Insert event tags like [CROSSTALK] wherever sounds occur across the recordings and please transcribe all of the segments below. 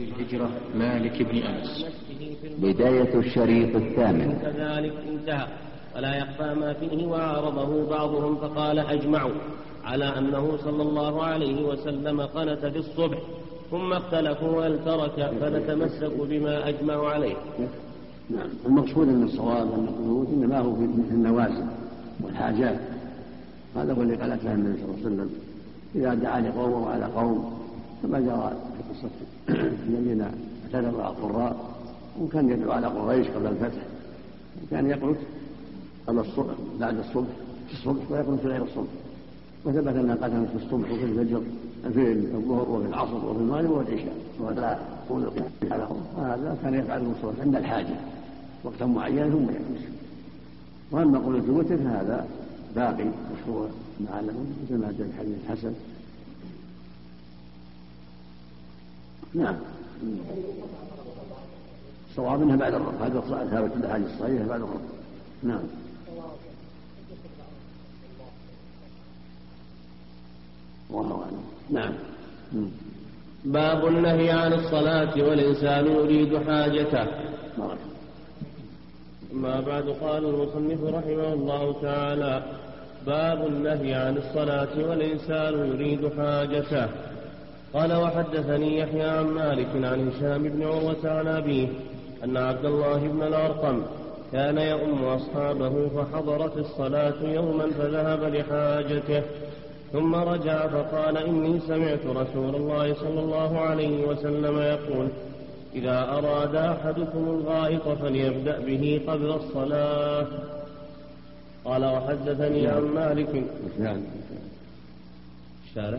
الهجرة مالك بن أنس. بداية الشريط الثامن. كذلك انتهى. ولا يخفى ما فيه وعارضه بعضهم فقال أجمعوا على أنه صلى الله عليه وسلم قنت في الصبح. ثم اختلفوا هل ترك فنتمسك بما أجمعوا عليه. نعم. المقصود ان الصواب أن القنوت إنما هو في النوازل والحاجات. هذا هو اللي قالت له النبي صلى الله عليه وسلم. إذا دعا لقوم وعلى قوم كما جرى قصه الذين اعتذروا على القراء وكان يدعو على قريش قبل الفتح وكان يقنت قبل الصبح بعد الصبح في الصبح ويقنت في غير الصبح. وثبت انها قتلت في الصبح وفي الفجر في الظهر وفي العصر وفي المغرب والعشاء ولا هذا كان يفعله الصبح عند الحاجة. وقتا معينا ثم يجلس وأما قول الوتر فهذا باقي مشروع معلم مثل ما جاء في حديث الحسن نعم. الصواب انها بعد الرفع هذا ثابت في الأحاديث الصحيحة بعد الرفع نعم. الله أعلم. نعم. باب النهي عن الصلاة والإنسان يريد حاجته. بارك. ما بعد قال المصنف رحمه الله تعالى باب النهي عن الصلاة والإنسان يريد حاجته. قال وحدثني يحيى عن مالك عن هشام بن عروة عن أبيه أن عبد الله بن الأرقم كان يؤم أصحابه فحضرت الصلاة يوما فذهب لحاجته ثم رجع فقال إني سمعت رسول الله صلى الله عليه وسلم يقول إذا أراد أحدكم الغائط فليبدأ به قبل الصلاة. قال وحدثني عن مالك. نعم. شارع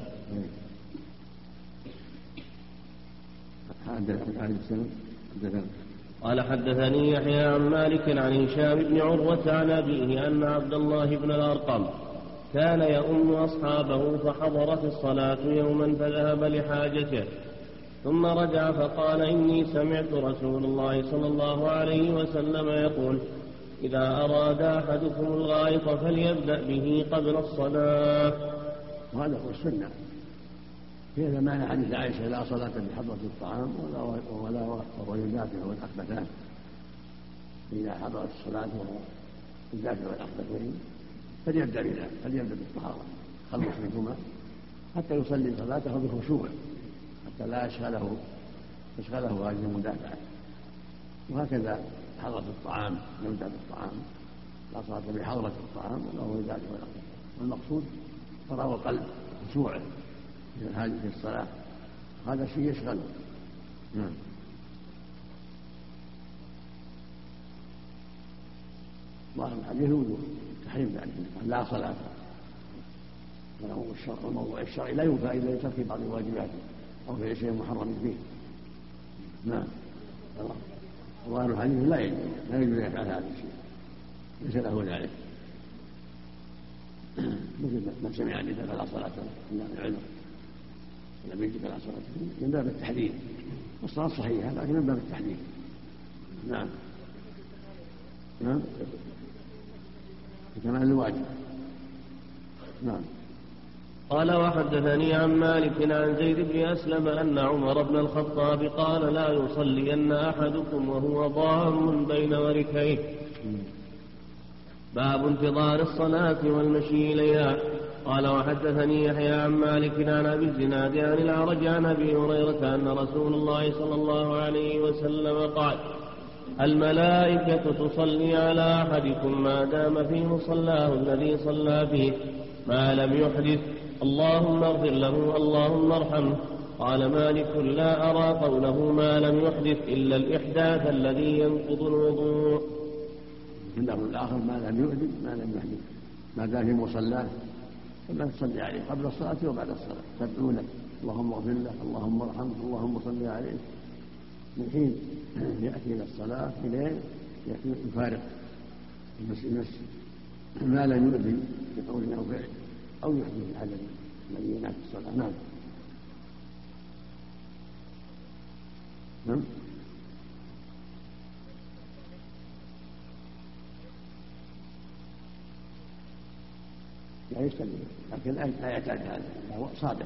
قال حدثني يحيى عن مالك عن هشام بن عروة عن أبيه أن عبد الله بن الأرقم كان يؤم أصحابه فحضرت الصلاة يوما فذهب لحاجته ثم رجع فقال إني سمعت رسول الله صلى الله عليه وسلم يقول إذا أراد أحدكم الغائط فليبدأ به قبل الصلاة. وهذا هو السنة. في معنى حديث عائشة لا صلاة بحضرة الطعام ولا ولا والوالدات والأخبثان إذا حضرت الصلاة والذات والأخبثين فليبدأ بذلك فليبدأ بالطهارة. خلص منهما حتى يصلي صلاته بخشوع حتى لا يشغله يشغله هذه المدافعة. وهكذا حضرة الطعام يبدأ بالطعام لا صلاة بحضرة الطعام ولا هو ذلك ولا والمقصود فراغ القلب خشوعه في هذه الصلاة. هذا شيء يشغله نعم. ظاهر الحديث الوجوب تحريم ذلك. لا صلاة. الموضوع الشرعي لا ينفع إلا لترك بعض الواجبات أو في شيء محرم فيه. نعم. ظاهر الحديث لا يجوز لا يجوز أن يفعل هذا الشيء. ليس له ذلك. مثل من سمع حديثا فلا صلاة إلا بعذر ولم يجد فلا صلاة من باب التحديد والصلاة صحيحة لكن من باب التحديد نعم. نعم. كمال الواجب. نعم. قال وحدثني عن مالك عن زيد بن أسلم أن عمر بن الخطاب قال لا يصلين أحدكم وهو ضام بين وركيه. باب انتظار الصلاة والمشي إليها. قال وحدثني يحيى عن مالك عن أبي الزناد عن الأعرج عن أبي هريرة أن رسول الله صلى الله عليه وسلم قال الملائكة تصلي على أحدكم ما دام في مصلاه الذي صلى فيه ما لم يحدث اللهم اغفر له اللهم ارحمه. قال مالك لا أرى قوله ما لم يحدث إلا الإحداث الذي ينقض الوضوء. اللفظ الآخر ما لم يحدث ما لم يحدث. ما دام في مصلاه فما تصلي عليه قبل الصلاة وبعد الصلاة. تدعو اللهم اغفر له اللهم ارحمه اللهم صل عليه. من حين يأتي إلى الصلاة إليه يفارق المسجد ما لم يؤذي بقول أو فعل أو يحدث الحدث الذي ينافي الصلاة. نعم. نعم. لا يستمر لكن لا يعتاد هذا. هو صادق.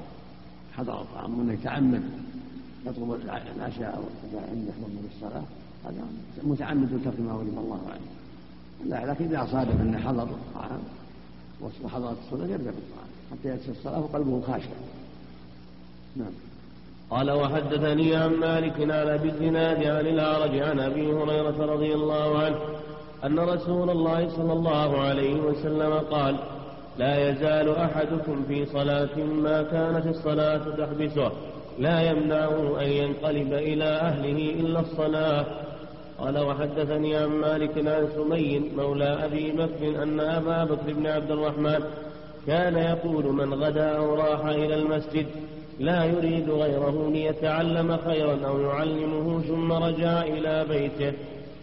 حضر الطعام وإنه يتعمد. يطلب العشاء أو عند حضور الصلاة. هذا متعمد ترك ما ولم الله عليه. لا لكن إذا صادف أنه حضر الطعام وحضرت الصلاة يرجع بالطعام. حتى يأتي الصلاة وقلبه خاشع. نعم. قال وحدثني عن مالك عن أبي الزناد عن الأعرج عن أبي هريرة رضي الله عنه أن رسول الله صلى الله عليه وسلم قال لا يزال أحدكم في صلاة ما كانت الصلاة تحبسه. لا يمنعه أن ينقلب إلى أهله إلا الصلاة. قال وحدثني عن مالك عن سمي مولى أبي بكر أن أبا بكر بن عبد الرحمن كان يقول من غدا أو راح إلى المسجد لا يريد غيره ليتعلم خيرا أو يعلمه ثم رجع إلى بيته.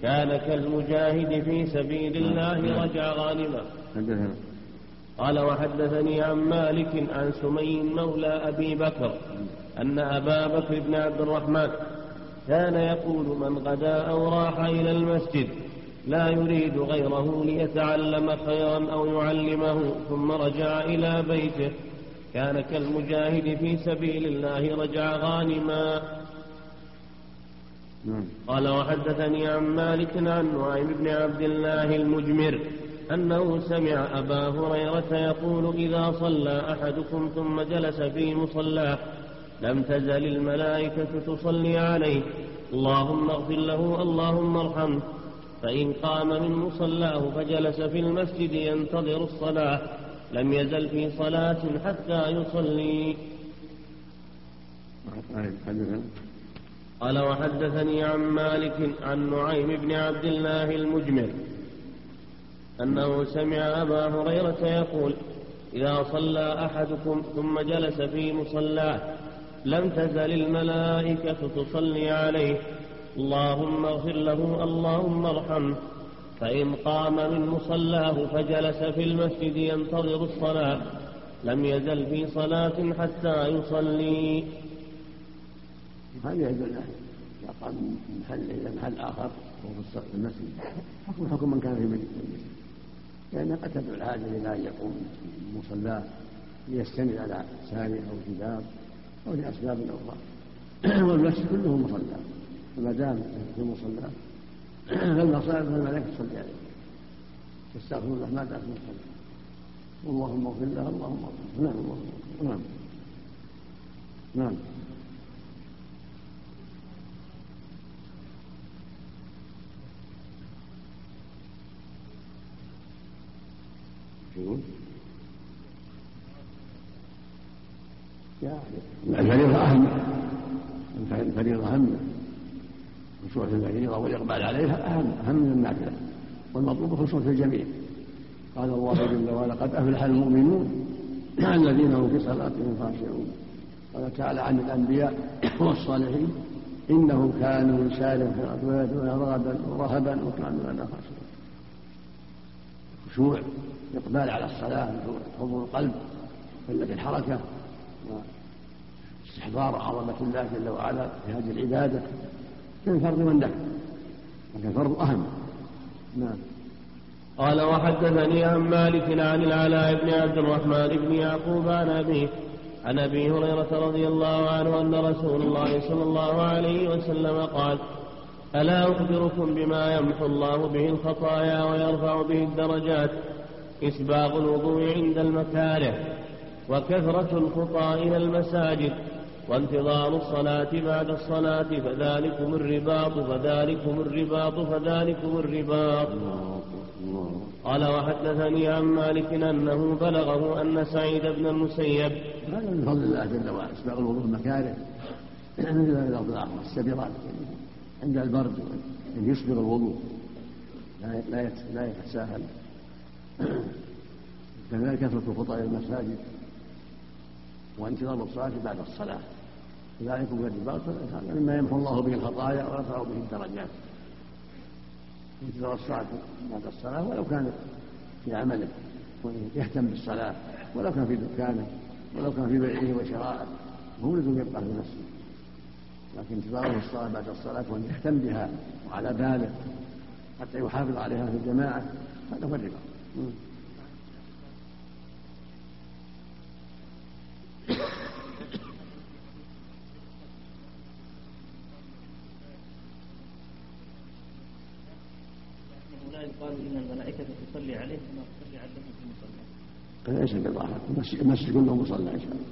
كان كالمجاهد في سبيل الله رجع غانما. قال وحدثني عن مالك عن سمي مولى أبي بكر أن أبا بكر بن عبد الرحمن كان يقول من غدا أو راح إلى المسجد لا يريد غيره ليتعلم خيرا أو يعلمه ثم رجع إلى بيته كان كالمجاهد في سبيل الله رجع غانما نعم. قال وحدثني عن مالك عن نعيم بن عبد الله المجمر أنه سمع أبا هريرة يقول إذا صلى أحدكم ثم جلس في مصلاه لم تزل الملائكة تصلي عليه. اللهم اغفر له اللهم ارحمه. فإن قام من مصلاه فجلس في المسجد ينتظر الصلاة. لم يزل في صلاة حتى يصلي. قال وحدثني عن مالك عن نعيم بن عبد الله المجمل. أنه سمع أبا هريرة يقول إذا صلى أحدكم ثم جلس في مصلاه لم تزل الملائكة تصلي عليه. اللهم اغفر له اللهم ارحمه فإن قام من مصلاه فجلس في المسجد ينتظر الصلاة. لم يزل في صلاة حتى يصلي. هذا يدل إذا قام من محل إلى محل آخر وهو في المسجد؟ حكم حكم من كان في المسجد. لأن قد تدعو الحاجة إلى أن يقوم مصلاه ليستند على سارية أو كتاب أو لأسباب أخرى. [CLEARS THROAT] والمسجد كله مصلى. فما دام في مصلاه فالمصائب فالملائكة تصلي عليه. تستغفر الله ما دعت من اللهم اغفر له اللهم اغفر نعم نعم. نعم. الفريضة أهم. الفريضة أهم. خشوع في الفريضة والإقبال عليها أهم أهم من النافلة. والمطلوب خشوع في الجميع. قال الله جل وعلا قد أفلح المؤمنون الذين هم في صلاتهم خاشعون. قال تعالى عن الأنبياء والصالحين إنهم كانوا يسارعون في ويدعون رغبا ورهبا وكانوا لنا خاشعين. خشوع الإقبال على الصلاة حضور القلب قلة الحركة واستحضار عظمة الله جل وعلا في هذه العبادة كالفرض لكن الفرض أهم. نعم. قال وحدثني عن مالك عن العلاء بن عبد الرحمن بن يعقوب عن أبيه عن أبي هريرة رضي الله عنه أن رسول الله صلى الله عليه وسلم قال ألا أخبركم بما يمحو الله به الخطايا ويرفع به الدرجات؟ إسباغ الوضوء عند المكاره وكثرة الخطى إلى المساجد وانتظار الصلاة بعد الصلاة فذلكم الرباط فذلكم الرباط فذلكم الرباط. قال وحدثني عن مالك أنه بلغه أن سعيد بن المسيب. هذا من فضل الله جل وعلا إسباغ الوضوء المكاره. مثل الأضلاع والسبرات عند البرد أن يسبغ الوضوء لا لا يتساهل. كذلك كثرة الخطى إلى المساجد وانتظار الصلاة بعد الصلاة. ذلك هو الباطل هذا مما يمحو الله به الخطايا ويرفع به الدرجات. انتظار الصلاة بعد الصلاة ولو كان في عمله يهتم بالصلاة ولو كان في دكانه ولو كان في بيعه وشرائه هو لازم يبقى في نفسه. لكن انتظاره الصلاة بعد الصلاة وأن يهتم بها وعلى باله حتى يحافظ عليها في الجماعة هذا هو الربا. قال ان الملائكه تصلي عليه كما تصلي على الذي في المصلى. ليس بظاهر، المسجد كله مصلى إن شاء الله.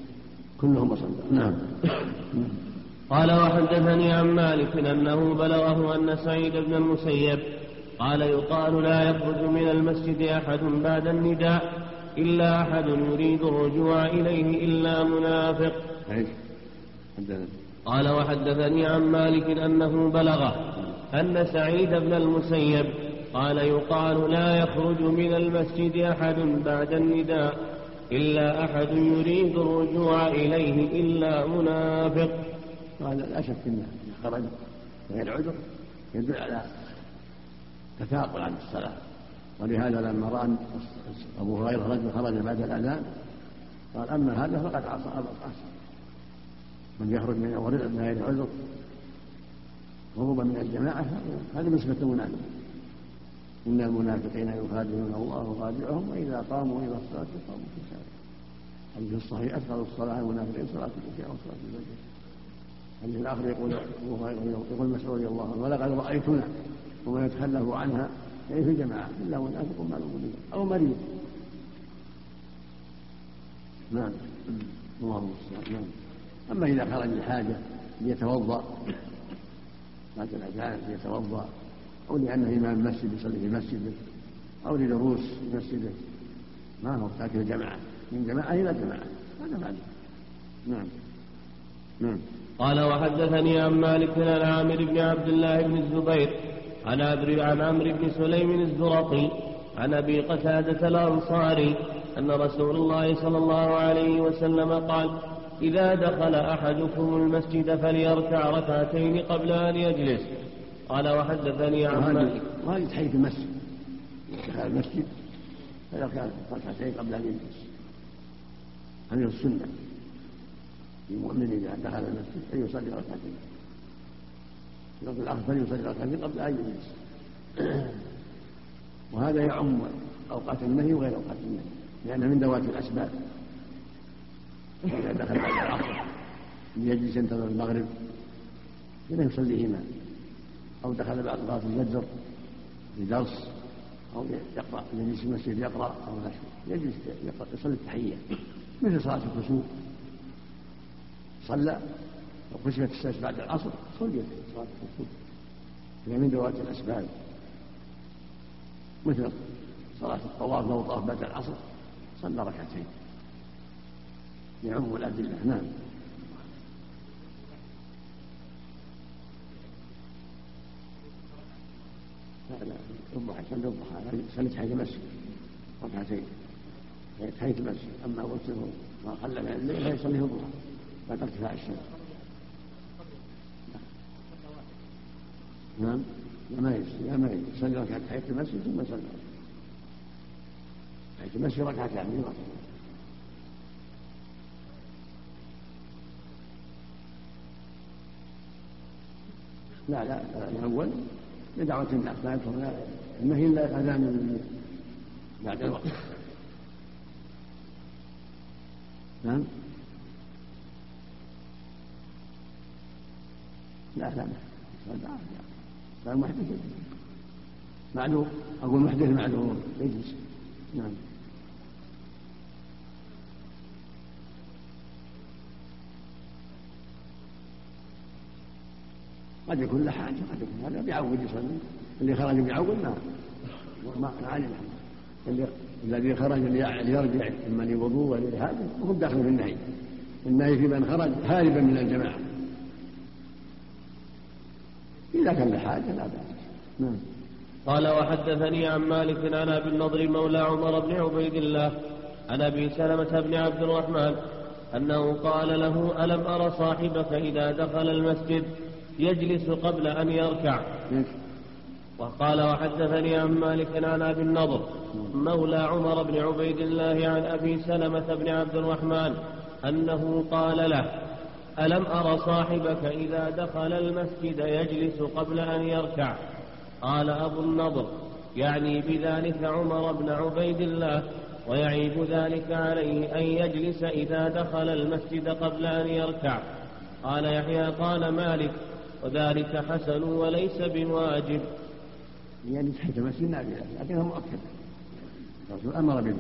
كله مصلى، نعم. نعم. قال وحدثني عن مالك إن أنه بلغه أن سعيد بن المسيب قال يقال لا يخرج من المسجد أحد بعد النداء إلا أحد يريد الرجوع إليه إلا منافق. قال وحدثني عن مالك أنه بلغه أن سعيد بن المسيب قال يقال لا يخرج من المسجد أحد بعد النداء إلا أحد يريد الرجوع إليه إلا منافق. وهذا لا شك إنه خرج. غير عذر. يدل على تثاقل عن الصلاة. ولهذا لما رأى أبو هريرة رجل خرج بعد الأذان قال أما هذا فقد عصى ابا القاسم. من يخرج من من غير عذر هروبا من الجماعة هذه نسبه منافق إن المنافقين يخادعون الله وخادعهم وإذا قاموا إلى الصلاة قاموا في ساعه حديث الصحيح اثقل الصلاة المنافقين صلاة العشاء وصلاة الفجر الحديث الآخر يقول يقول مسعود رضي الله عنه ولقد رأيتنا وما يتخلف عنها يعني في جماعة إلا منافق معلوم أو مريض. نعم. الله المستعان. نعم. أما إذا خرج لحاجه ليتوضأ بعد الاذان ليتوضأ أو لأنه امام مسجد يصلي في مسجده أو لدروس في مسجده. ما هو ساكن جماعة من جماعة إلى جماعة. هذا معنى نعم. نعم. قال وحدثني عن مالك عن عامر بن عبد الله بن الزبير عن عن عمرو بن سليم الزرقي عن أبي قتادة الأنصاري أن رسول الله صلى الله عليه وسلم قال إذا دخل أحدكم المسجد فليركع ركعتين قبل أن يجلس. قال وحدثني عن مالك. وهذه تحيه المسجد. دخل المسجد فيركع ركعتين قبل أن يجلس. هذه السنة. للمؤمن إذا دخل المسجد ان يصلي ركعتين. في الآخر فليصلي ركعتين قبل أن يجلس. [CLEARS THROAT] وهذا يعم أوقات النهي وغير أوقات النهي لأنه من ذوات الأسباب. إذا دخل بعد العصر ليجلس ينتظر المغرب فلا يصليهما أو دخل بعد صلاه الفجر لدرس أو يقرأ يجلس في المسجد يقرأ أو يجلس يقرأ يصلي التحية. مثل صلاة الكسوف صلى وخشيت الشمس بعد العصر صليت صلاة الكسوف هي من ذوات الأسباب مثل صلاة الطواف لو طاف بعد العصر صلى ركعتين. يعم الأدلة نعم. لا لا الضحى صلى الضحى صليت حيث المسجد ركعتين. حيث المسجد أما وقته ما خلى من الليل فيصليه الضحى بعد ارتفاع الشمس نعم. لا ما يجوز لا ما يجوز يصلي ركعة تحية المسجد ثم يصلي تحية المسجد ركعتان. من ركعتين لا لا الأول. لدعوة الناس. لا يدخل النهي إلا الأذان بعد الوقت. نعم. لا لا لا. لا محدث. معلوم؟ أقول محدث معلوم. يجلس. نعم. قد يكون له حاجة قد يكون هذا بيعود يصلي. اللي خرج بيعود ما. ما علم الذي خرج ليرجع إما لوضوء ولا وهم داخل في النهي. النهي في من خرج هاربا من الجماعة. إذا كان لحاجة لا بأس. نعم. قال وحدثني عن مالك عن أبي النضر مولى عمر بن عبيد الله عن أبي سلمة بن عبد الرحمن أنه قال له ألم أر صاحبك إذا دخل المسجد يجلس قبل أن يركع؟ وقال وحدثني عن مالك عن أبي النضر مولى عمر بن عبيد الله عن أبي سلمة بن عبد الرحمن أنه قال له ألم أر صاحبك إذا دخل المسجد يجلس قبل أن يركع؟ قال أبو النضر يعني بذلك عمر بن عبيد الله ويعيب ذلك عليه أن يجلس إذا دخل المسجد قبل أن يركع. قال يحيى قال مالك وذلك حسن وليس بواجب. يعني تحت مسجد النافلة لكنها مؤكدة الرسول أمر بذلك.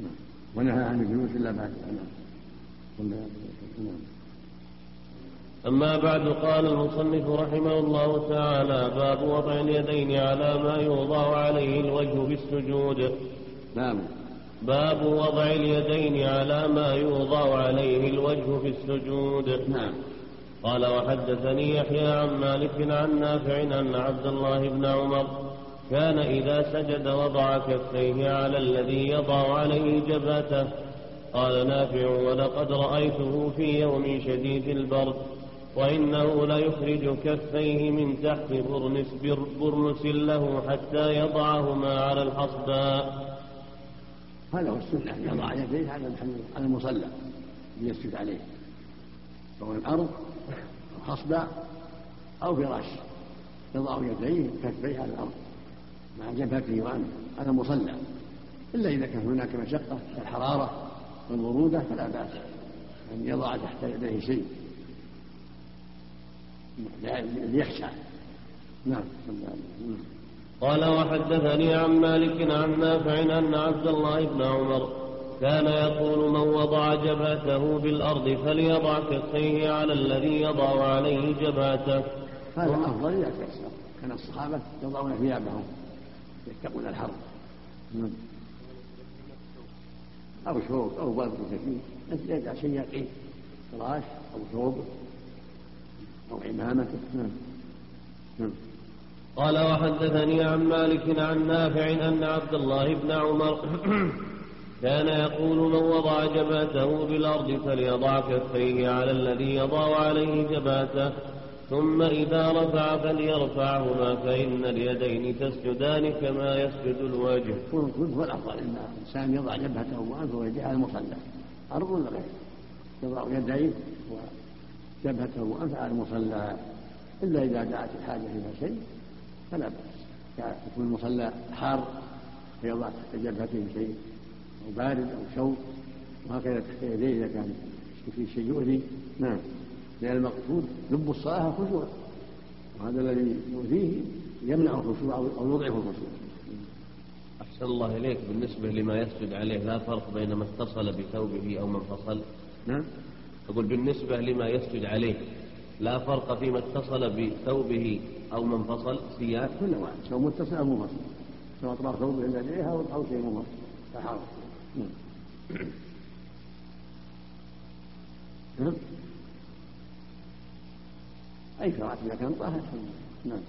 نعم. ونهى عن الجلوس إلا بعد. نعم. نعم. أما بعد قال المصنف رحمه الله تعالى باب وضع اليدين على ما يوضع عليه الوجه في السجود. نعم. باب وضع اليدين على ما يوضع عليه الوجه في السجود. نعم. قال وحدثني يحيى عن مالك عن نافع أن عبد الله بن عمر كان إذا سجد وضع كفيه على الذي يضع عليه جبهته. قال نافع ولقد رأيته في يوم شديد البرد. وإنه ليخرج كفيه من تحت برنس, برنس له حتى يضعهما على الحصباء هذا هو السنة أن يضع يديه على على المصلى ليسجد عليه. سواء الأرض أو حصباء أو فراش. يضع يديه كفيه على الأرض مع جبهته وأنفه على المصلى. إلا إذا كان هناك مشقة كالحرارة والبرودة فلا بأس أن يضع تحت يديه شيء. ليخشى نعم. قال وحدثني عن مالك عن نافع أن عبد الله بن عمر كان يقول من وضع جبهته بالأرض فليضع كفيه على الذي يضع عليه جبهته. هذا أفضل إذا تيسر كان الصحابة يضعون ثيابهم. يتقون الحرب. نعم. أو شوك أو برد خفيف يدع شيء يقيه فراش أو ثوب أو عمامته نعم نعم قال وحدثني عن مالك عن نافع أن عبد الله بن عمر [COUGHS] كان يقول من وضع جبهته بالأرض فليضع كفيه على الذي يضع عليه جبهته ثم إذا رفع فليرفعهما فإن اليدين تسجدان كما يسجد الوجه. هو الأفضل أن الإنسان يضع جبهته وأنفه ويديه على المصلى أرض ولا غير يضع يديه وجبهته وأنفه على المصلى إلا إذا دعت الحاجة إلى شيء فلا بأس. يكون المصلى حار فيضع تحت جبهته شيء أو بارد أو شوك وهكذا تحت يديه إذا كان في شيء يؤذي. نعم. لأن المقصود لب الصلاة الخشوع وهذا الذي يؤذيه يمنع الخشوع أو يضعف الخشوع. أحسن الله إليك بالنسبة لما يسجد عليه لا فرق بين ما اتصل بثوبه أو ما انفصل. نعم. أقول بالنسبة لما يسجد عليه لا فرق فيما اتصل بثوبه أو ما انفصل ثياب كل واحد. سواء متصل أو منفصل. سواء أطراف ثوبه إلى يديه أو شيء منفصل. لا حرج نعم. أي فراش إذا كان طاهر نعم.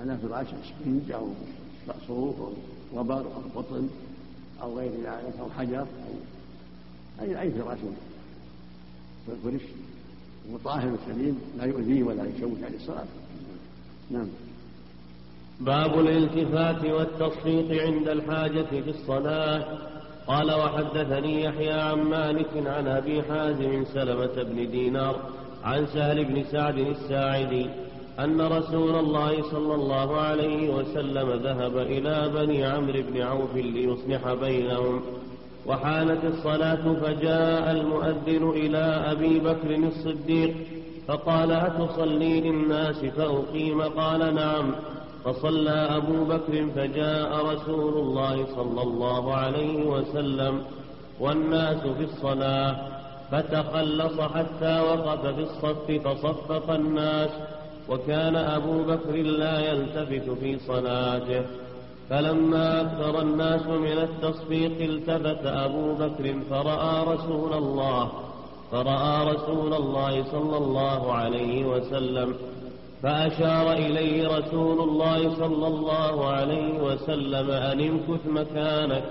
على فراش اسفنج أو صوف أو وبر أو قطن أو غير ذلك أو حجر أو أي أي فراش فرش وطاهر سليم لا يؤذيه ولا يشوش عليه الصلاة نعم. باب الالتفات والتصفيق عند الحاجة في الصلاة. قال وحدثني يحيى عن مالك عن أبي حازم سلمة بن دينار عن سهل بن سعد الساعدي أن رسول الله صلى الله عليه وسلم ذهب إلى بني عمرو بن عوف ليصلح بينهم. وحانت الصلاة فجاء المؤذن إلى أبي بكر الصديق فقال أتصلي للناس فأقيم؟ قال نعم. فصلى أبو بكر فجاء رسول الله صلى الله عليه وسلم والناس في الصلاة فتخلص حتى وقف في الصف فصفق الناس وكان أبو بكر لا يلتفت في صلاته. فلما أكثر الناس من التصفيق التفت أبو بكر فرأى رسول الله فرأى رسول الله صلى الله عليه وسلم فأشار إليه رسول الله صلى الله عليه وسلم أن امكث مكانك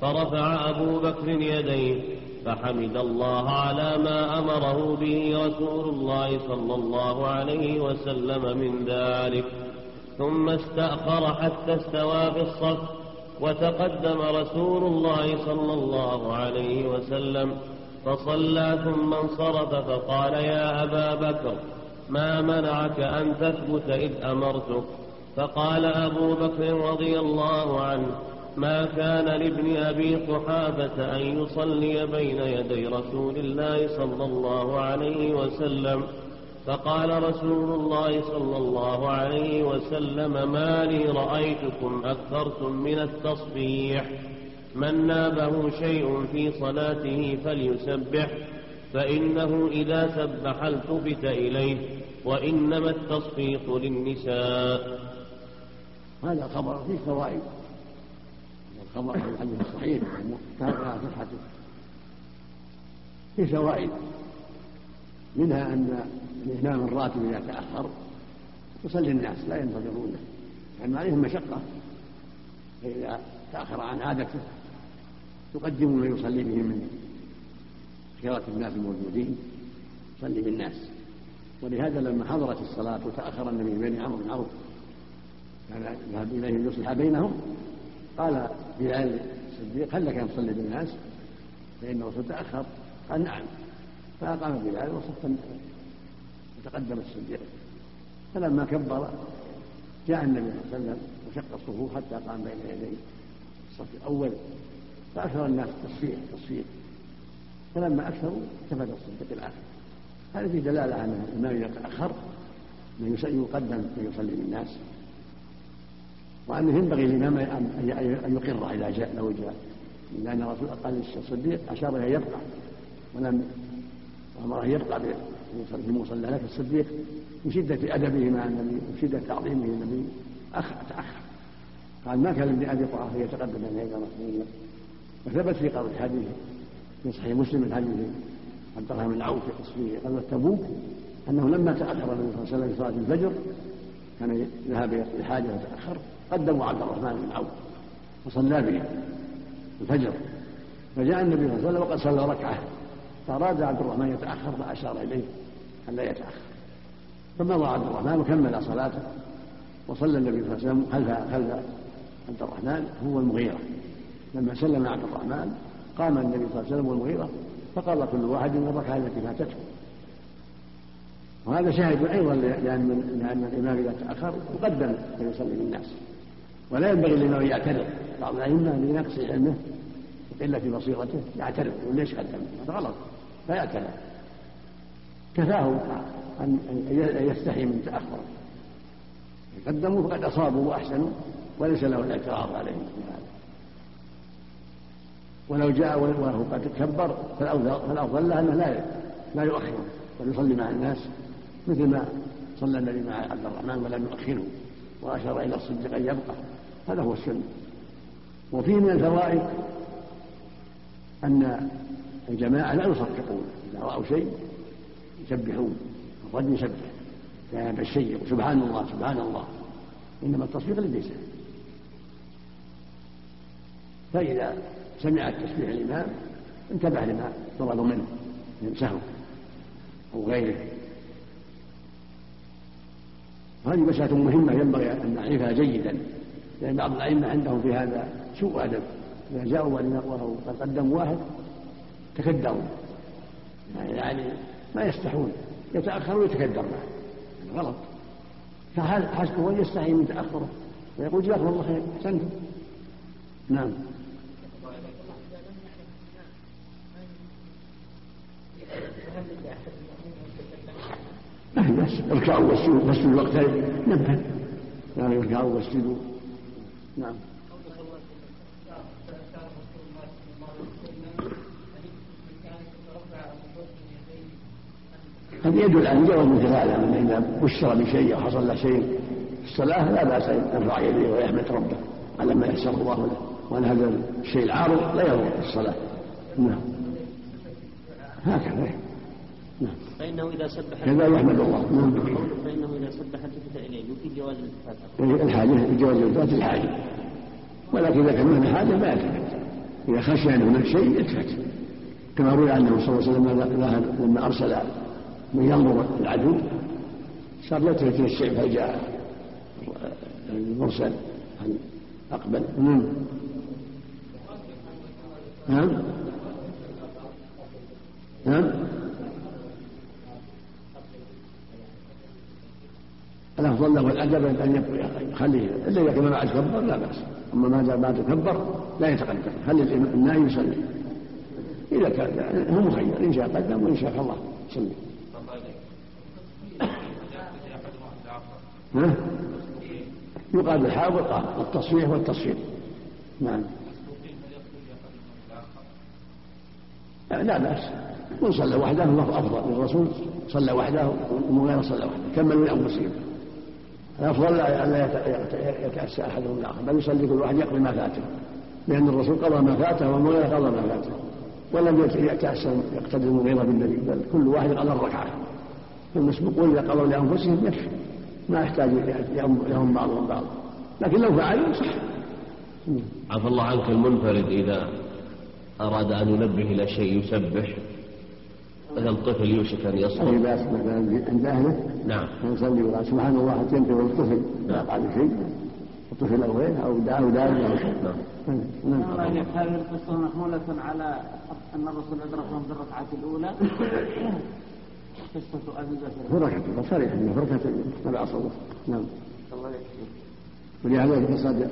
فرفع أبو بكر يديه فحمد الله على ما أمره به رسول الله صلى الله عليه وسلم من ذلك. ثم استأخر حتى استوى في الصف وتقدم رسول الله صلى الله عليه وسلم فصلى ثم انصرف فقال يا أبا بكر ما منعك أن تثبت إذ أمرتك؟ فقال أبو بكر رضي الله عنه ما كان لابن أبي قحافة أن يصلي بين يدي رسول الله صلى الله عليه وسلم فقال رسول الله صلى الله عليه وسلم ما لي رأيتكم أكثرتم من التصبيح. من نابه شيء في صلاته فليسبح فإنه إذا سبح التفت إليه وإنما التصفيق للنساء. هذا الخبر فيه فوائد. الخبر في الحديث الصحيح كان صحته فيه فوائد. منها أن الإمام الراتب إذا تأخر يصلي الناس لا ينتظرونه لأن عليهم مشقة. فإذا تأخر عن عادته يقدم من يصلي به من خيرة الناس الموجودين يصلي بالناس. ولهذا لما حضرت الصلاة وتأخر النبي بين عمرو بن عوف كان ذهب إليه ليصلح بينهم. قال بلال الصديق هل لك أن تصلي بالناس؟ فإنه تأخر. قال نعم. فأقام بلال وصف وتقدم الصديق. فلما كبر جاء النبي صلى الله عليه وسلم وشق الصفوف حتى قام بين يدي الصف الأول. فأكثر الناس تصفيق تصفيق. فلما أكثروا التفت الصديق الآخر. هذه في دلالة على أن الإمام إذا تأخر من يقدم من يصلي بالناس وأنه ينبغي للإمام أن يقر إذا جاء لو جاء. لأن الرسول قال الصديق أشار إلى يبقى. ولم وأمره يبقى في المصلى لكن الصديق من شدة أدبه مع النبي وشدة تعظيمه للنبي أخ تأخر. قال ما كان لابن أبي قحافة يتقدم يدي رسول الله وثبت في قول الحديث في صحيح مسلم من حديث عبد الرحمن بن عوف في قصته غزوة تبوك أنه لما تأخر النبي صلى الله عليه وسلم في صلاة الفجر كان ذهب لحاجة وتأخر قدموا عبد الرحمن بن عوف وصلى به الفجر. فجاء النبي صلى الله عليه وسلم وقد صلى ركعة. فأراد عبد الرحمن يتأخر فأشار إليه أن لا يتأخر. فمضى عبد الرحمن وكمل صلاته وصلى النبي صلى الله عليه وسلم خلف خلف عبد الرحمن هو المغيرة. لما سلم عبد الرحمن قام النبي صلى الله عليه وسلم والمغيرة فقال كل واحد من الركعة التي فاتته. وهذا شاهد أيضا لأن لأن الإمام إذا تأخر يقدم فيصلي بالناس ولا ينبغي للإمام أن يعتذر بعض الأئمة لنقص علمه وقلة بصيرته يعترف يقول ليش قدم هذا غلط. لا كفاه أن يستحي من تأخر. قدموا فقد أصابوا وأحسنوا وليس له الاعتراض عليهم في هذا ولو جاء وهو قد كبر فالأفضل له أنه لا لا يؤخره بل يصلي مع الناس مثل ما صلى النبي مع عبد الرحمن ولم يؤخره وأشار إلى الصديق أن يبقى. هذا هو السنة. وفيه من الفوائد أن الجماعة لا يصفقون إذا رأوا شيء يسبحون. الرجل يسبح. كان الشيء سبحان الله سبحان الله. إنما التصفيق للنساء فإذا سمع التسبيح الإمام انتبه لما طلب منه من سهو أو غيره. وهذه مسألة مهمة ينبغي أن نعرفها جيدا. لأن بعض الأئمة عندهم في هذا سوء أدب. إذا جاءوا ولنقوه قد قدموا واحد تكدروا يعني ما يستحون. يتأخر ويتكدر معه غلط. فحسبه أن يستحي من تأخره. ويقول جزاكم الله خير. أحسنتم. نعم. ما اركعوا واسجدوا. واسجدوا وقتين نبه يعني اركعوا واسجدوا. نعم. هذا يدل على جواز مثل هذا من إذا بشر بشيء أو حصل له شيء في الصلاة لا بأس أن يرفع يديه ويحمد ربه. على ما يسر الله له وأن هذا الشيء العارض لا يضر في الصلاة. نعم. هكذا. نعم. فإنه إذا سبح كذا يحمد الله. نعم. فإنه إذا سبح التفت إليه وفي جواز الالتفات الحاجة جواز الالتفات الحاجة. ولكن إذا كان من حاجة ما يلتفت إذا خشي أن هناك شيء يلتفت كما روي عنه صلى الله عليه وسلم لما أرسل من ينظر العدو صار يلتفت إلى الشيء فجاء المرسل هل أقبل. نعم نعم. نعم. الأفضل له الأدب ان يخليه. إلا إذا كان بعد كبر لا بأس. أما ما بعد كبر لا يتقدم. خلي النائم يصلي إذا كان هو مخير. إن شاء قدم وإن شاء الله صلي؟ يقال بالحاء والقاف التصحيح والتصحيح نعم. لا بأس. من صلى وحده فهو أفضل الرسول. صلى وحده ومغير صلى وحده. كملوا لأنفسهم الأفضل لا يتأسى أحدهم الآخر بل يصلي كل واحد يقضي ما فاته. لأن الرسول قضى ما فاته والمغيرة قضى ما فاته. ولم يتأسى يقتدي المغيرة بالنبي بل كل واحد قضى الركعة. المسبوقون إذا قضوا لأنفسهم يكفي. ما يحتاج لهم بعضهم بعض لكن لو فعلوا صح. عفى الله عنك المنفرد إذا أراد أن ينبه إلى شيء يسبح مثلا طفل يوشك أن يصبر أي بأس مثلا عند أهله. نعم. يصلي ويقول سبحان الله حتى ينتهي الطفل. لا قال شيء. الطفل أو غيره أو دعاء أو دعاء نعم. نعم. هذه القصة محمولة على أن الرسول أدركهم في الركعة الأولى؟ [LAUGHS] فركة صريح أنه فركة تبع صوت نعم. ولهذا في قصة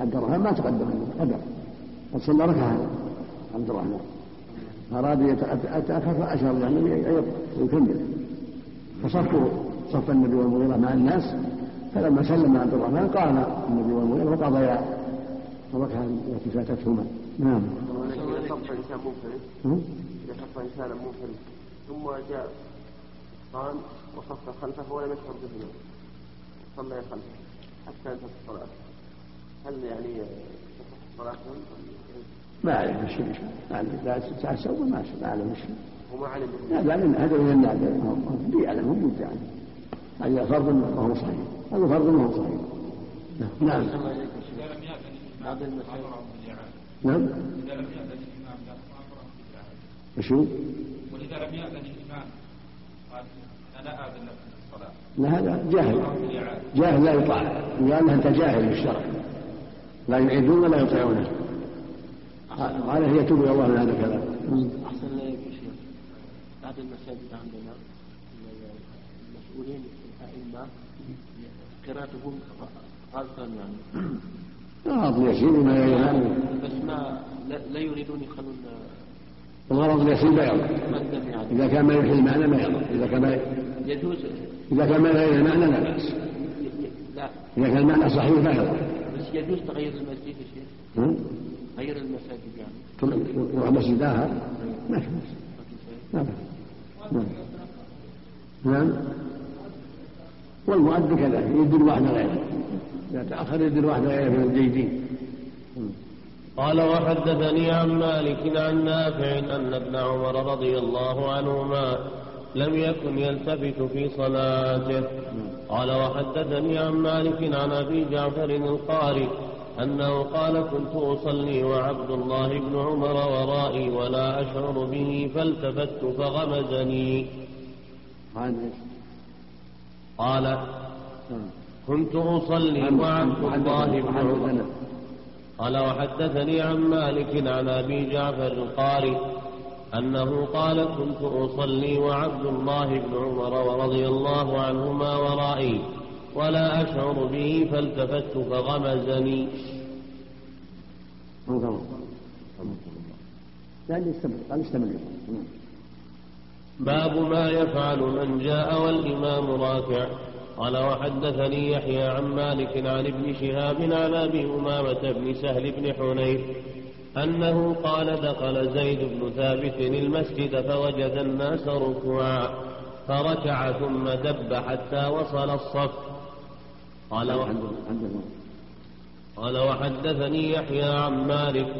عبد الرحمن ما تقدم قدر. قد صلى ركعة عبد الرحمن. أراد يتأخر فأشار له النبي أن يكمل. فصفوا صف النبي والمغيرة مع الناس فلما سلم عبد الرحمن قام النبي والمغيرة وقضيا الركعة التي فاتتهما. نعم. إذا صف إنسان منفرد إذا صف إنسانا منفرد ثم جاء قام وصف خلفه ولم يشعر به. صلى خلفه حتى انتهت الصلاة. هل يعني صلاتهم ما أعلم الشيء ما أعلم. إذا تعسوا ما أعلم الشيء وما علم هذا من هذا من النادر. يعلم موجود يعني هذا فرض ما هو صحيح. هذا فرض ما هو صحيح. نعم. نعم. لا وشو؟ وإذا لم يأذن الإمام أنا لا هذا جاهل. جاهل لا يطاع. له أنت جاهل بالشرع لا يعيدون ولا يطيعونه. قال هي توب إلى الله من هذا الكلام. أحسن الله يا شيخ. بعض المساجد عندنا المسؤولين الأئمة قراءتهم غلطا يعني. الغرض اليسير ما بس ما لا, لا يريدون يخلون الغرض اليسير لا يضر إذا كان ما يحيي المعنى ما يضر إذا كان ما يجوز. إذا كان ما يحيي المعنى لا بأس. إذا كان المعنى صحيح لا يضر بس يجوز تغيير المسجد يا شيخ؟ غير المساجد يعني. تروح- مسجد آخر؟ ما في بأس نعم. نعم. والمؤذن كذلك يدل واحد غيره. إذا تأخر يدل واحد غيره من الجيدين. قال وحدثني عن مالك عن نافع أن ابن عمر رضي الله عنهما لم يكن يلتفت في صلاته قال وحدثني عن مالك عن أبي جعفر القاري أنه قال كنت أصلي وعبد الله بن عمر ورائي ولا أشعر به فالتفت فغمزني؟ قال نعم. كنت أصلي وعبد الله بن عمر. قال وحدثني عن مالك عن أبي جعفر القاري أنه قال كنت أصلي وعبد الله بن عمر ورضي الله عنهما ورائي ولا أشعر به فالتفت فغمزني. باب ما يفعل من جاء والإمام راكع قال وحدثني يحيى عن مالك عن ابن شهاب عن أبي أمامة بن سهل بن حنيف أنه قال دخل زيد بن ثابت المسجد فوجد الناس ركوعا فركع ثم دب حتى وصل الصف. قال قال وحدثني يحيى عن مالك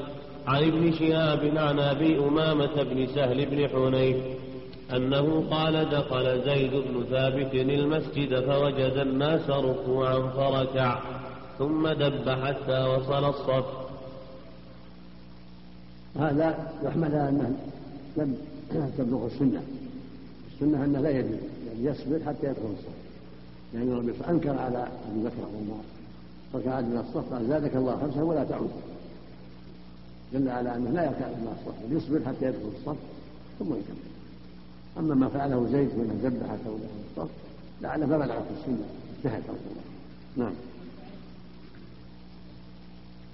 عن ابن شهاب عن أبي أمامة بن سهل بن حنيف أنه قال دخل زيد بن ثابت المسجد فوجد الناس ركوعا فركع ثم دب حتى وصل الصف. هذا يحمل على أنه لم تبلغ السنة. السنة أنه لا يجوز يعني يصبر حتى يدخل الصف. لأن الرسول أنكر على أبي بكر لما ركع من الصف قال زادك الله خمسه ولا تعود. دل على أنه لا يركع من الصف يصبر حتى يدخل الصف ثم يكمل. أما ما فعله زيد من ذبح ودخل الصف لعله ما في السنة. اجتهد رسول الله. نعم.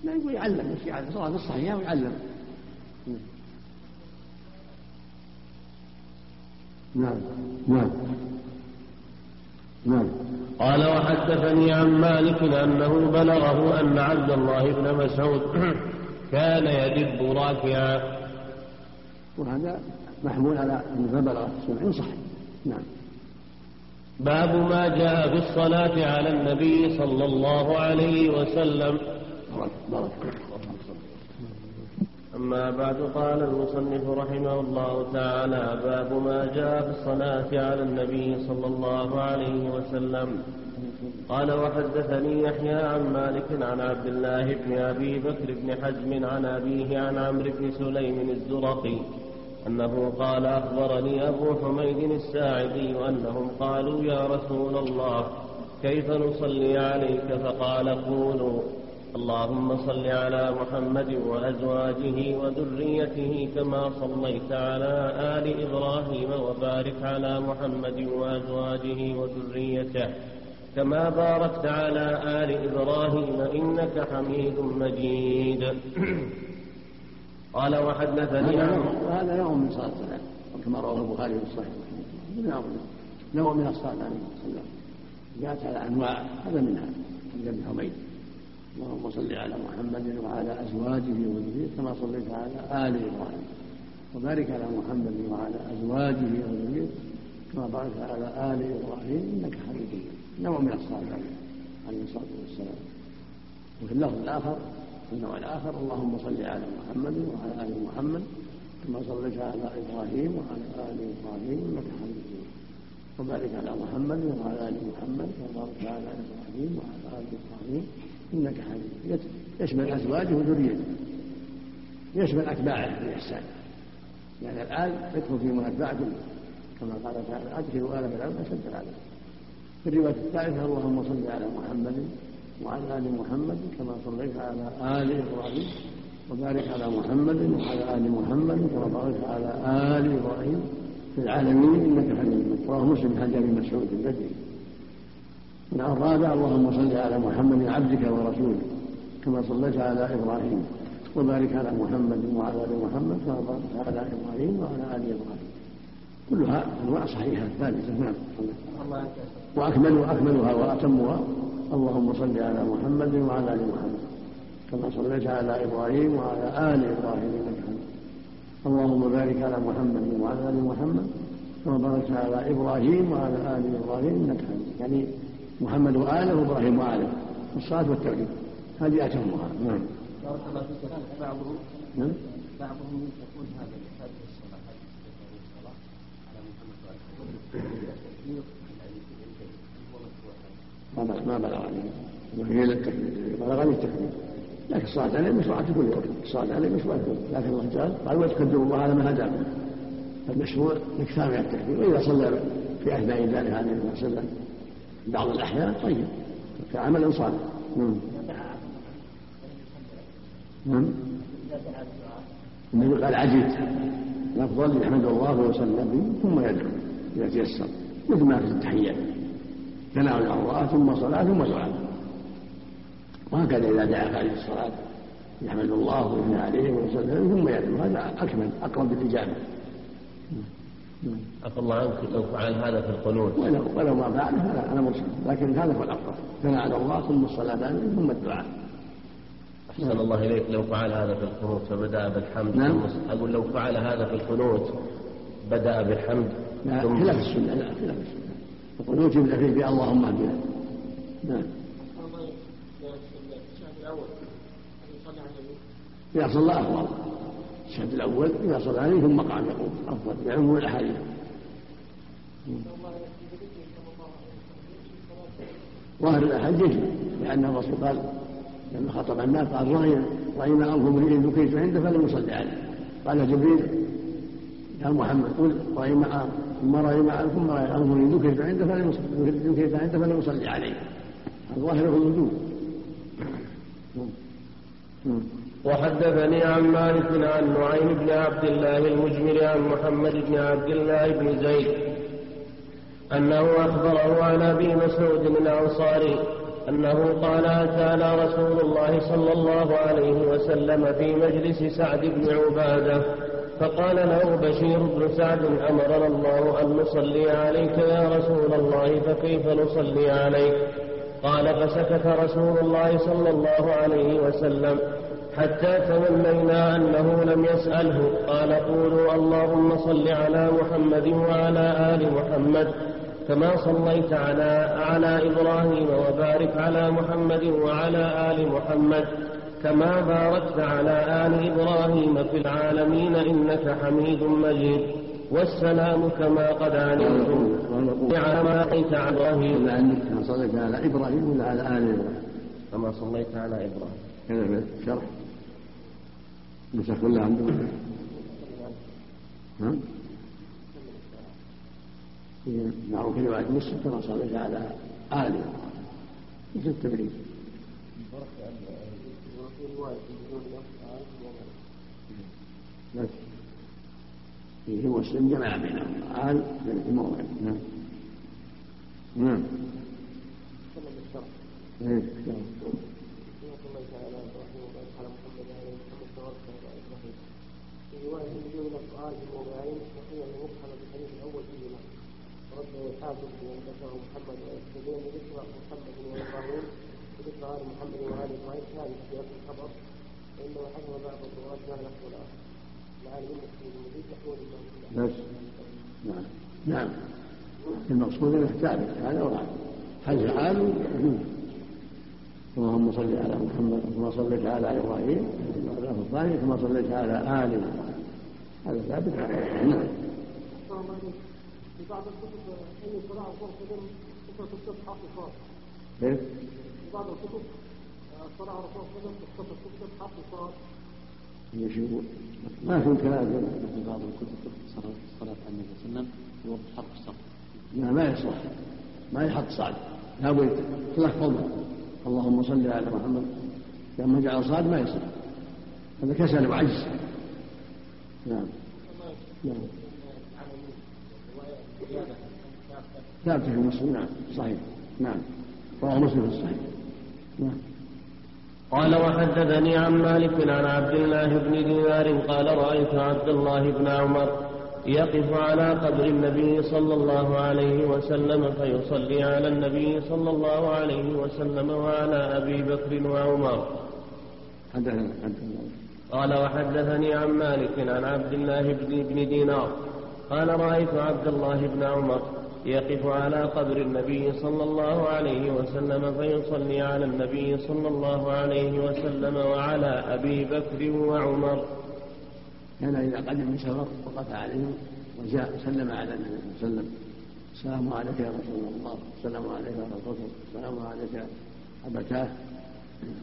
لا يقول يعلم مش يعلم. صلاه الصحيحه ويعلم نعم. نعم. نعم. قال وحدثني عن مالك أنه بلغه أن عبد الله بن مسعود [CLEARS THROAT] كان يدب راكعا. وهذا محمول على أن بلغ السمع صح. نعم. باب ما جاء في الصلاة على النبي صلى الله عليه وسلم. بارك بارك أما بعد قال المصنف رحمه الله تعالى باب ما جاء في الصلاة على النبي صلى الله عليه وسلم. قال وحدثني يحيى عن مالك عن عبد الله بن أبي بكر بن حزم عن أبيه عن عمرو بن سليم الزرقي. أنه قال أخبرني أبو حميد الساعدي أنهم قالوا يا رسول الله كيف نصلي عليك؟ فقال قولوا اللهم صل على محمد وأزواجه وذريته كما صليت على آل إبراهيم وبارك على محمد وأزواجه وذريته كما باركت على آل إبراهيم إنك حميد مجيد. [CLEARS THROAT] قال وحدثني هذا نوع من صلاة الصلاة وكما رواه البخاري في الصحيح. نوع من الصلاة عليه وسلم جاءت على أنواع هذا منها عند ابن حميد. اللهم صل على محمد وعلى أزواجه وذريته كما صليت على آل إبراهيم. وبارك على محمد وعلى أزواجه وذريته كما باركت على آل إبراهيم إنك حميد نوع من الصلاة عليه الصلاة والسلام. وفي اللفظ الآخر في النوع الآخر. اللهم صل على محمد وعلى آل محمد كما صليت على إبراهيم وعلى آل إبراهيم إنك حميد مجيد. وبارك على محمد وعلى آل محمد كما باركت على إبراهيم وعلى آل إبراهيم إنك حميد مجيد. يشمل أزواجه وذريته. يشمل أتباعه بالإحسان يعني الآل يدخل فيهم الأتباع كلهم. كما قال تعالى أدخلوا آل فرعون أشد العذاب. في الرواية الثالثة اللهم صل على محمد وعلى آل محمد كما صليت على آل إبراهيم وبارك على محمد وعلى آل محمد كما باركت على آل إبراهيم في العالمين. إنك حميد مجيد. رواه مسلم عن أبي مسعود البدري النوع الرابع اللهم صل على محمد عبدك ورسولك كما صليت على إبراهيم وبارك على محمد وعلى آل محمد كما باركت على إبراهيم وعلى آل إبراهيم. كلها أنواع صحيحة ثابتة نعم. وأكمل وأكملها وأتمها. اللهم صل على محمد وعلى آل محمد كما صليت على إبراهيم وعلى آل إبراهيم إنك حميد. اللهم بارك على محمد وعلى آل محمد كما باركت على إبراهيم وعلى آل إبراهيم إنك حميد. يعني محمد وآله وإبراهيم وآله الصلاة والتوحيد. هذه أتمها. نعم. بارك الله فيك. بعضهم نعم. بعضهم يتقون هذا هذه الصلاة هذه الصلاة على محمد وعلى بلغ ما بلغني وهي للتكبير بلغني التكبير لكن الصلاة عليه مشروعة في كل وقت الصلاة عليه مشروعة في كل لكن الله تعالى قال وتكبروا الله على ما هداكم فالمشروع الاكثار من التكبير وإذا صلى في أثناء ذلك عليه الصلاة والسلام بعض الأحيان طيب. كعمل صالح. نعم. نعم. النبي قال عجيت الافضل يحمد الله ويصلي به ثم يدعو. إذا تيسر. مثل ما في التحيات. على الله ثم صلاة ثم دعاء. وهكذا إذا دعا خارج الصلاة يحمد الله ويثني عليه ويصلي ثم يدعو. هذا أكمل أقرب بالاجابه عفى الله عنك لو فعل هذا في القنوت ولو ولو ما فعله فلا أنا مرسل لكن هذا هو الافضل ثناء على الله ثم الصلاة عليه ثم الدعاء. أحسن الله إليك. لو فعل هذا في القنوت فبدأ بالحمد. نعم. أقول لو فعل هذا في القنوت بدأ بالحمد. لا خلاف السنة لا خلاف السنة. القنوت يبدا فيه في اللهم اهدنا. نعم. إذا صلى أفضل. الشهد الأول إذا صلى عليه ثم قام يقول أفضل. بعموم الأحاديث ظاهر الأحاديث يجب لأن الرسول قال لما خطب الناس قال رأي رأينا أنف امرئ ذكرت عنده فلم يصلي عليه. قال جبريل يا محمد قل رأي مع ثم رأي مع ثم رأي أنف امرئ ذكرت عنده فلم يصلي عنده يصلي عليه الظاهر الوجوب نعم. وحدثني عن مالك عن نعيم بن عبد الله المجمر عن محمد بن عبد الله بن زيد أنه أخبره عن أبي مسعود الأنصاري أنه قال أتانا رسول الله صلى الله عليه وسلم في مجلس سعد بن عبادة فقال له بشير بن سعد أمرنا الله أن نصلي عليك يا رسول الله فكيف نصلي عليك؟ قال فسكت رسول الله صلى الله عليه وسلم حتى تمنينا أنه لم يسأله. قال قولوا اللهم صل على محمد وعلى آل محمد كما صليت على على إبراهيم وبارك على محمد وعلى آل محمد. كما باركت على آل إبراهيم في العالمين إنك حميد مجيد. والسلام كما قد علمتم. على ما أتيت على إبراهيم. إلا أنك كما صليت على إبراهيم ولا على آل إبراهيم. كما صليت على إبراهيم. كذا في الشرح. نسخ كلها عندهم ها؟ معروف في رواية مسلم كما صليت على آل إبراهيم. مثل التبريد. بس فيه مسلم جمع بينهم. آل في موضع. نعم. نعم. رواية بدون في موضعين وقيل المفهم بالحديث الأول محمد محمد وإبراهيم آل محمد وآل إبراهيم ثابت في أصل الخبر بعض الرواة ما العالم المسلم المزيد بس. نعم. نعم. المقصود أنه ثابت. هذا وهذا حج عام اللهم صل على محمد كما صليت على إبراهيم. في الثاني كما صليت على آل إبراهيم. هذا ثابت. نعم. في بعض الكتب أي صلاة أو قدم كتب تكتب في بعض الكتب الصلاة على رسول الله تكتب تكتب حرف صاد إيش يقول؟ ما في كلام في بعض الكتب تختصر الصلاة على النبي صلى الله عليه وسلم في وقت حرف الصف لا ما يصلح ما يحط صعد لابد تلفظ اللهم صل على محمد. لما جعل صاد ما يصلح هذا كسل وعجز. نعم. نعم. ثابت في مسلم نعم صحيح. نعم. رواه مسلم في الصحيح. نعم. قال وحدثني عن مالك عن عبد الله بن دينار قال رأيت عبد الله بن عمر يقف على قبر النبي صلى الله عليه وسلم فيصلي على النبي صلى الله عليه وسلم وعلى أبي بكر وعمر. قال وحدثني عن مالك عن عبد الله بن بن دينار قال رأيت عبد الله بن عمر يقف على قبر النبي صلى الله عليه وسلم فيصلي على النبي صلى الله عليه وسلم وعلى أبي بكر وعمر. كان إذا قدم بسفر وقف عليهم وجاء سلم على النبي صلى الله عليه وسلم. السلام عليك يا رسول الله. السلام عليك يا رسول الله. السلام عليك يا أبتاه.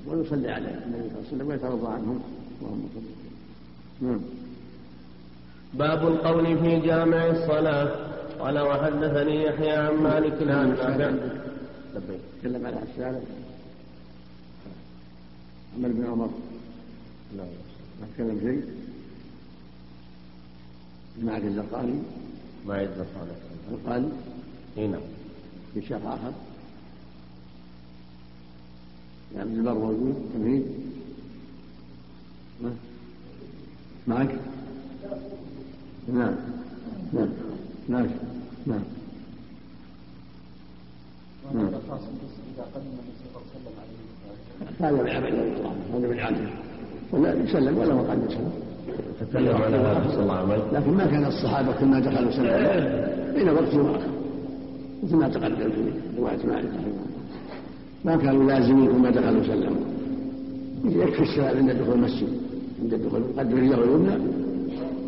ويصلي على النبي صلى الله عليه وسلم ويترضى عنهم. اللهم صل نعم. باب القول في جامع الصلاة. قال وحدثني يحيى عن مالك عن نافع لبيك. تكلم على الشارع عمر بن عمر. لا ما تكلم شيء. معك الزرقاني. ما يدرس عليك القاني هنا في شيخ آخر. يعني عبد البر موجود تمهيد؟ معك؟ نعم. نعم. ماشي نعم. نعم. الله هذا من عمل الإطلاق هذا من عمل ولا يسلم ولا ما قد يسلم. تكلم على هذا صلى الله عليه وسلم لكن ما كان الصحابة كما دخلوا سلم. بين وقت وآخر مثل ما تقدم في رواية مالك الله. ما كانوا لازمين كما دخلوا سلموا يكفي السلام عند دخول المسجد. عند الدخول يقدم رجله اليمنى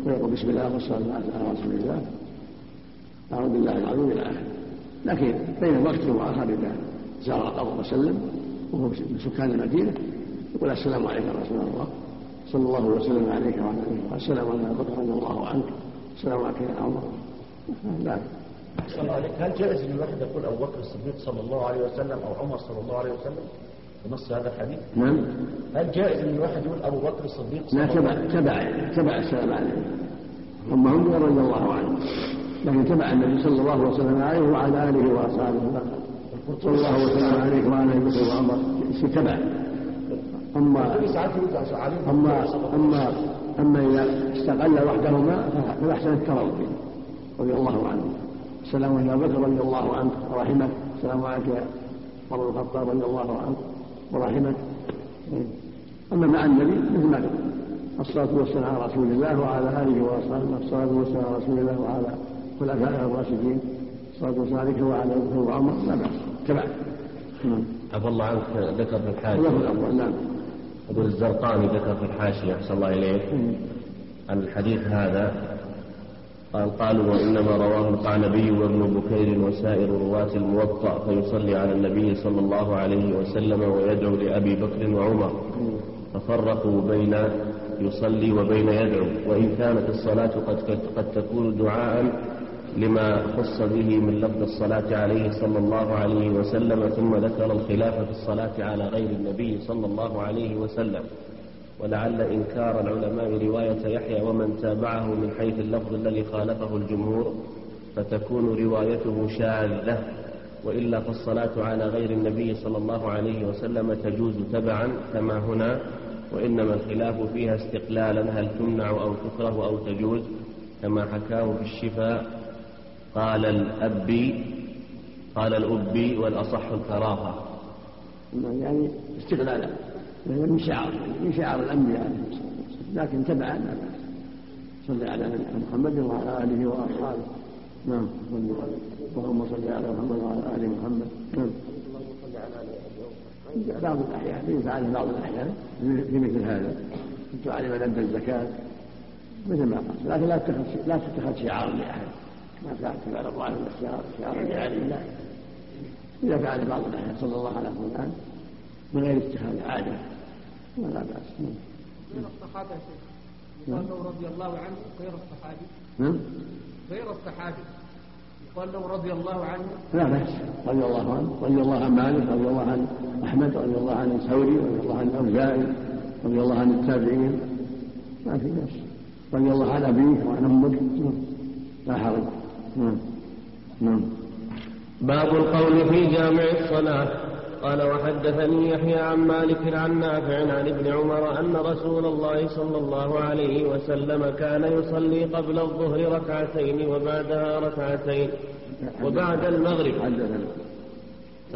ويقول بسم الله والصلاة على رسول الله. أعوذ بالله العظيم إلى آخره. لكن بين وقت وآخر إذا زار القبر وسلم وهو من سكان المدينة يقول السلام عليك يا رسول الله. صلى الله وسلم عليك وعلى آله السلام عليك بكر رضي الله عنك. السلام عليك يا عمر. لا الله عليه هل جائز ان الواحد يقول أبو بكر الصديق صلى الله عليه وسلم أو عمر صلى الله عليه وسلم بنص هذا الحديث؟ نعم. هل جائز ان الواحد يقول أبو بكر الصديق صلى لا الله تبع عليه وسلم؟ تبع تبع السلام عليه هم رضي الله عنه لكن تبع النبي صلى الله وسلم عليه وعلى آله وأصحابه. صلى الله وسلم عليه وعلى أبي بكر وعمر تبع عليه أما أما أما إذا استقل وحدهما فالأحسن التراضي رضي الله عنه. السلام على أبي بكر رضي الله عنه. ورحمه السلام عليك يا عمر بن الخطاب رضي الله عنه. ورحمه. أما مع النبي مثل ما الصلاة والسلام على رسول الله وعلى آله وأصحابه. الصلاة والسلام على رسول الله وعلى خلفائه الراشدين. والسلام عليك وعلى أبي وعمر لا بأس. تبع عفى الله عنك ذكر في الأفضل نعم. أبو الزرقاني ذكر في الحاشية أحسن الله إليك. الحديث هذا قال قالوا وإنما رواه القعنبي وابن بكير وسائر رواة الموطأ فيصلي على النبي صلى الله عليه وسلم ويدعو لأبي بكر وعمر. ففرقوا بين يصلي وبين يدعو وإن كانت الصلاة قد, قد تكون دعاء لما خص به من لفظ الصلاة عليه صلى الله عليه وسلم ثم ذكر الخلاف في الصلاة على غير النبي صلى الله عليه وسلم. ولعل إنكار العلماء رواية يحيى ومن تابعه من حيث اللفظ الذي خالفه الجمهور فتكون روايته شاذة. وإلا فالصلاة على غير النبي صلى الله عليه وسلم تجوز تبعا كما هنا وإنما الخلاف فيها استقلالا هل تمنع أو تكره أو تجوز كما حكاه في الشفاء قال الأبي قال الأبي والأصح الكراهة. يعني استقلالا من شعار من شعار الأنبياء لكن تبعا لا بأس صلى على محمد وعلى آله وأصحابه. نعم اللهم صل على محمد وعلى آل محمد. نعم. بعض الأحيان يفعل بعض الأحيان في مثل هذا. أن أدى الزكاة مثل ما قال لكن لا تتخذ لا تتخذ شعارا لأحد. ما فعل الله عليه الشعار لعلي الله إذا فعل بعض الأحيان صلى الله على فلان من غير اتخاذ عادة ولا بأس. غير الصحابة يقال له رضي الله عنه غير الصحابي. نعم. غير الصحابي. يقال له رضي الله عنه. لا بأس. رضي الله عنه رضي الله عن مالك رضي الله عن أحمد رضي الله عن الثوري رضي الله عن الأوزاعي رضي الله عن التابعين. ما في بأس. رضي الله عن أبيه وعن أمك لا حرج. نعم نعم باب القول في جامع الصلاة. قال وحدثني يحيى عن مالك عن نافع عن ابن عمر أن رسول الله صلى الله عليه وسلم كان يصلي قبل الظهر ركعتين وبعدها ركعتين وبعد المغرب.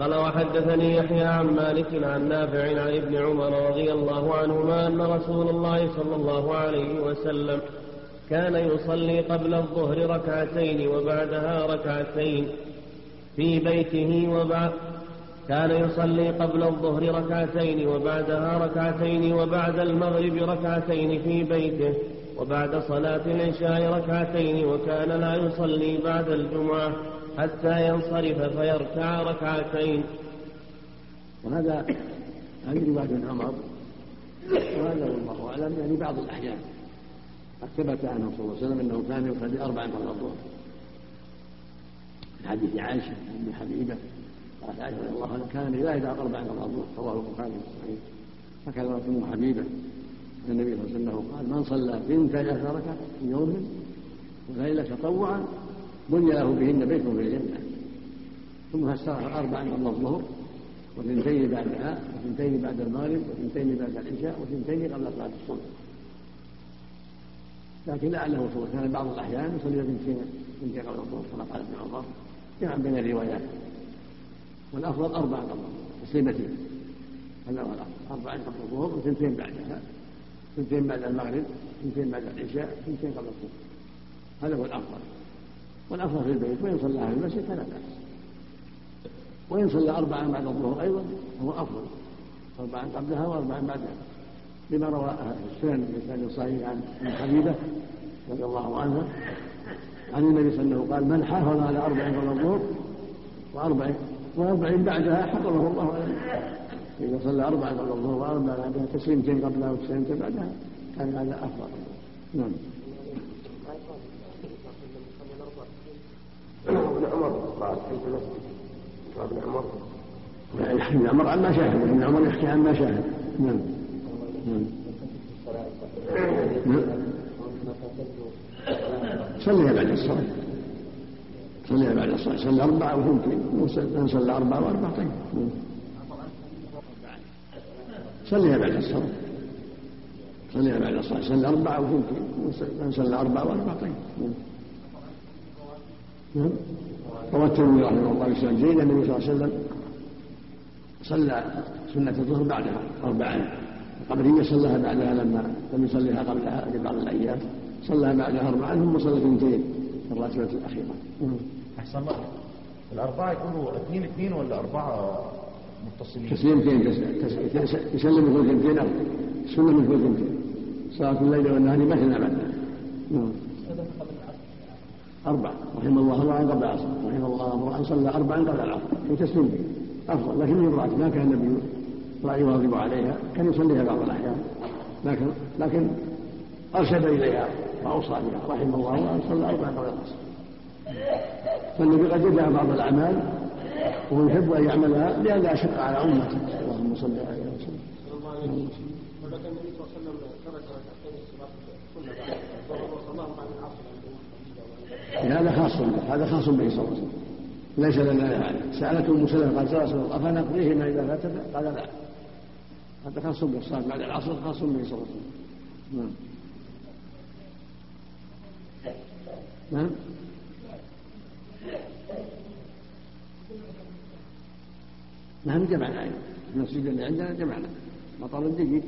قال وحدثني يحيى عن مالك عن نافع عن ابن عمر رضي الله عنهما أن رسول الله صلى الله عليه وسلم كان يصلي قبل الظهر ركعتين وبعدها ركعتين في بيته وبعد كان يصلي قبل الظهر ركعتين وبعدها ركعتين وبعد المغرب ركعتين في بيته وبعد صلاة العشاء ركعتين وكان لا يصلي بعد الجمعة حتى ينصرف فيركع ركعتين. وهذا هذه رواية عمر. وهذا والله أعلم يعني بعض الأحيان. قد ثبت عنه صلى الله عليه وسلم أنه كان يصلي أربعا قبل الظهر. في حديث عائشة بن حبيبة قالت عائشة رضي الله عنها كان لا يدع أربعا قبل الظهر رواه البخاري الصحيح. هكذا أم حبيبة. النبي صلى الله عليه وسلم قال من صلى بنت عشر ركعة في يوم وليلة تطوعا بني له بهن بيت في الجنة. ثم فسرها أربعا قبل الظهر وثنتين بعدها وثنتين بعد المغرب وثنتين بعد العشاء وثنتين قبل صلاة الصبح. لكن لعله صلى وسلم بعض الأحيان يصلي بنتين بنتين قبل الظهر كما قال ابن عمر جمعا بين الروايات. والأفضل أربعة قبل الظهر تسليمتين. هذا هو الأفضل. أربعة قبل الظهر وثنتين بعدها ثنتين بعد المغرب ثنتين بعد العشاء ثنتين قبل الصبح هذا هو الأفضل. والأفضل في البيت وإن صلى في المسجد فلا بأس. وإن صلى أربعا بعد الظهر أيضا هو أفضل. أربعا قبلها وأربعا بعدها. لما روى السنن في سنن صحيح عن حبيبة رضي الله عنها عن النبي صلى الله عليه وسلم قال من حافظ على أربع قبل الظهر وأربع وأربع بعدها حفظه الله عليه. إذا صلى أربعة قبل الظهر وأربع بعدها تسليمتين قبلها وتسليمتين بعدها كان هذا أفضل. نعم. ابن عمر قال ابن عمر. يحكي ابن عمر عن ما شاهد ابن عمر يحكي عن ما شاهد. نعم. صليها بعد الصلاة. صليها بعد الصلاة. صلى أربعة وثنتين من صلى أربعة وأربعة. طيب. صليها بعد الصلاة. صليها بعد الصلاة. صلى أربعة وثنتين من صلى أربعة وأربعة. طيب. نعم. روى الترمذي رحمه الله بسند جيد النبي صلى الله عليه وسلم. صلى سنة الظهر بعدها. أربعا القمرية صلىها بعدها لما لم يصليها قبلها بعض الأيام صلى بعدها أربعا ثم صلى اثنتين في الراتبة الأخيرة. أحسن الله. الأربعة يكونوا اثنين اثنين ولا أربعة متصلين؟ تسليمتين يسلم مثل اثنتين أو السنة مثل اثنتين. صلاة الليل والنهار مثنى بعد. نعم أربع رحم الله امرأ قبل العصر. رحم الله امرأ صلى أربعا قبل العصر. في تسليم. أفضل. لكن امرأة ما كان النبي لا يواظب عليها كان يصليها بعض الأحيان. لكن لكن أرشد إليها وأوصى بها رحم الله امرأ صلى أربعا قبل العصر. فالنبي قد يدع بعض الأعمال وهو يحب أن يعملها لئلا يشق على أمته اللهم صل عليه وسلم النبي صلى الله عليه وسلم ترك ركعتين الصلاه وصلاهم بعد العصر هذا خاص به هذا خاص به صلى الله عليه وسلم. ليس لنا ذلك سألته ام سلمه قالت يا رسول الله افنقضيهما إذا فاتت قال لا. هذا خاص بالصلاه بعد العصر الله عليه وسلم نعم. نعم. نعم جمعنا. أيضا المسجد اللي عندنا جمعنا. مطر جيد.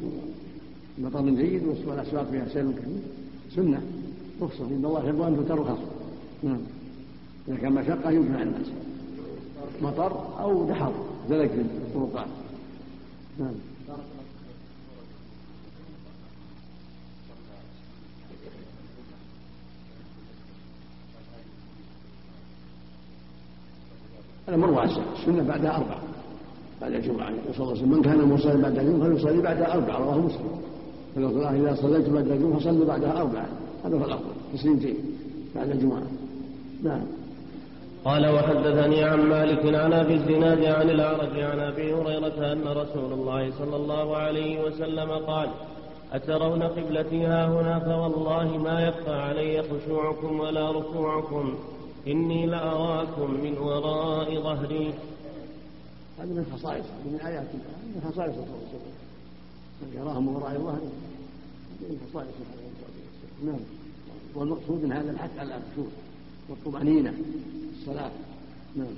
مطر جيد والأسواق فيها سيل كثير سنة. رخصة إن الله يحب أن ترخص نعم. إذا كان مشقة يجمع الناس. مطر أو دحر زلك في الطرقات نعم. الأمر واسع السنة بعدها أربع بعد الجمعة. صلى الله عليه وسلم. من كان مصلي بعد الجمعة فليصلي بعدها أربع رواه مسلم. فلو قال إذا صليت بعد الجمعة فصلوا بعدها أربعة. هذا هو الأفضل. تسليمتين بعد الجمعة. نعم. قال وحدثني عن مالك عن أبي الزناد عن الأعرج عن أبي هريرة أن رسول الله صلى الله عليه وسلم قال أترون قبلتي؟ ها هنا. فوالله ما يخفى علي خشوعكم ولا ركوعكم. إني لأراكم من وراء ظهري. هذه من خصائص من آيات من خصائص الرسول من يراهم من وراء ظهره من خصائص نعم. والمقصود من هذا الحث على الخشوع والطمأنينة الصلاة. نعم.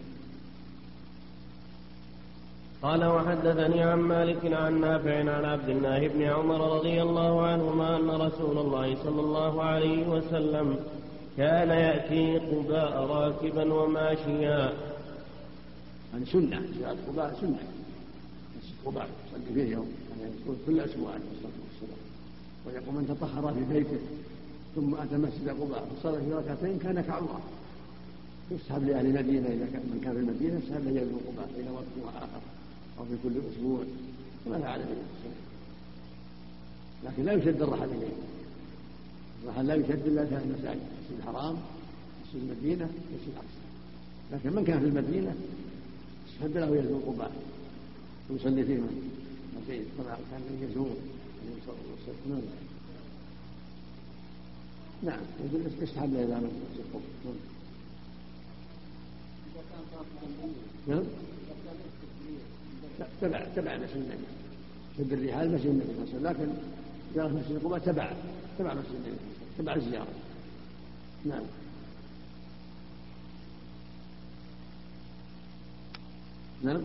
قال وحدثني عن مالك عن نافع عن عبد الله بن عمر رضي الله عنهما أن رسول الله صلى الله عليه وسلم كان يأتي قباء راكبا وماشيا. يعني سنة. زيارة قباء سنة. مسجد قباء يصلي فيه يوم. يعني كل أسبوع عليه الصلاة والسلام. ويقول من تطهر في بيته. ثم أتى مسجد قباء. فصلى في ركعتين كان كعمرة يسحب لأهل المدينة. إذا كان من كان في المدينة يسحب لأهل قباء إلى وقت آخر أو في كل أسبوع. كما فعل النبي لكن لا يشد الرحل إليه. لا يشد إلا في المساجد مسجد الحرام مسجد المدينة مسجد الأقصى. لكن من كان في المدينة يسحب له يزور قباء ويصلي فيه مسجد كما كان يزور النبي صلى الله عليه نعم يسحب له إلى مسجد قباء. نعم. تبع تبع مسجد النبي شد الرحال مسجد النبي صلى الله عليه وسلم. لكن زيارة مسجد قباء تبع تبع مسجد تبع الزيارة. نعم. نعم.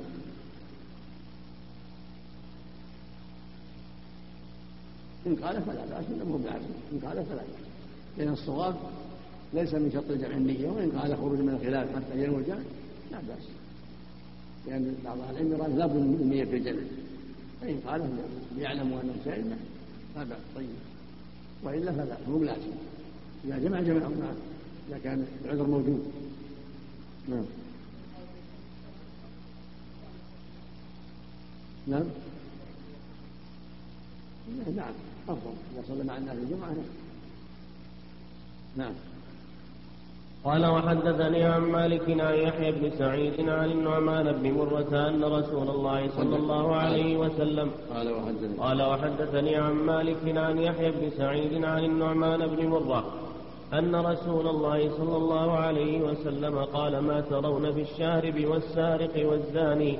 إن قال فلا بأس الأمر بعد إن قال فلا بأس. لأن الصواب ليس من شرط الجمع النية وإن قال خروج من الخلاف حتى ينوي الجمع لا بأس. لأن بعض أهل العلم قال لابد من النية في الجمع. فإن قال ليعلموا أنه سائل بأس طيب. وإلا فلا مو لازم إذا جمع جمع إذا كان العذر موجود. نعم. نعم. نعم أفضل. إذا صلى مع الناس الجمعة نعم. نعم. قال وحدثني عن مالك عن يحيى بن سعيد عن النعمان بن مرة أن رسول الله صلى الله عليه وسلم قال وحدثني. قال وحدثني عن مالك عن يحيى بن سعيد عن النعمان بن مرة أن رسول الله صلى الله عليه وسلم قال ما ترون في الشارب والسارق والزاني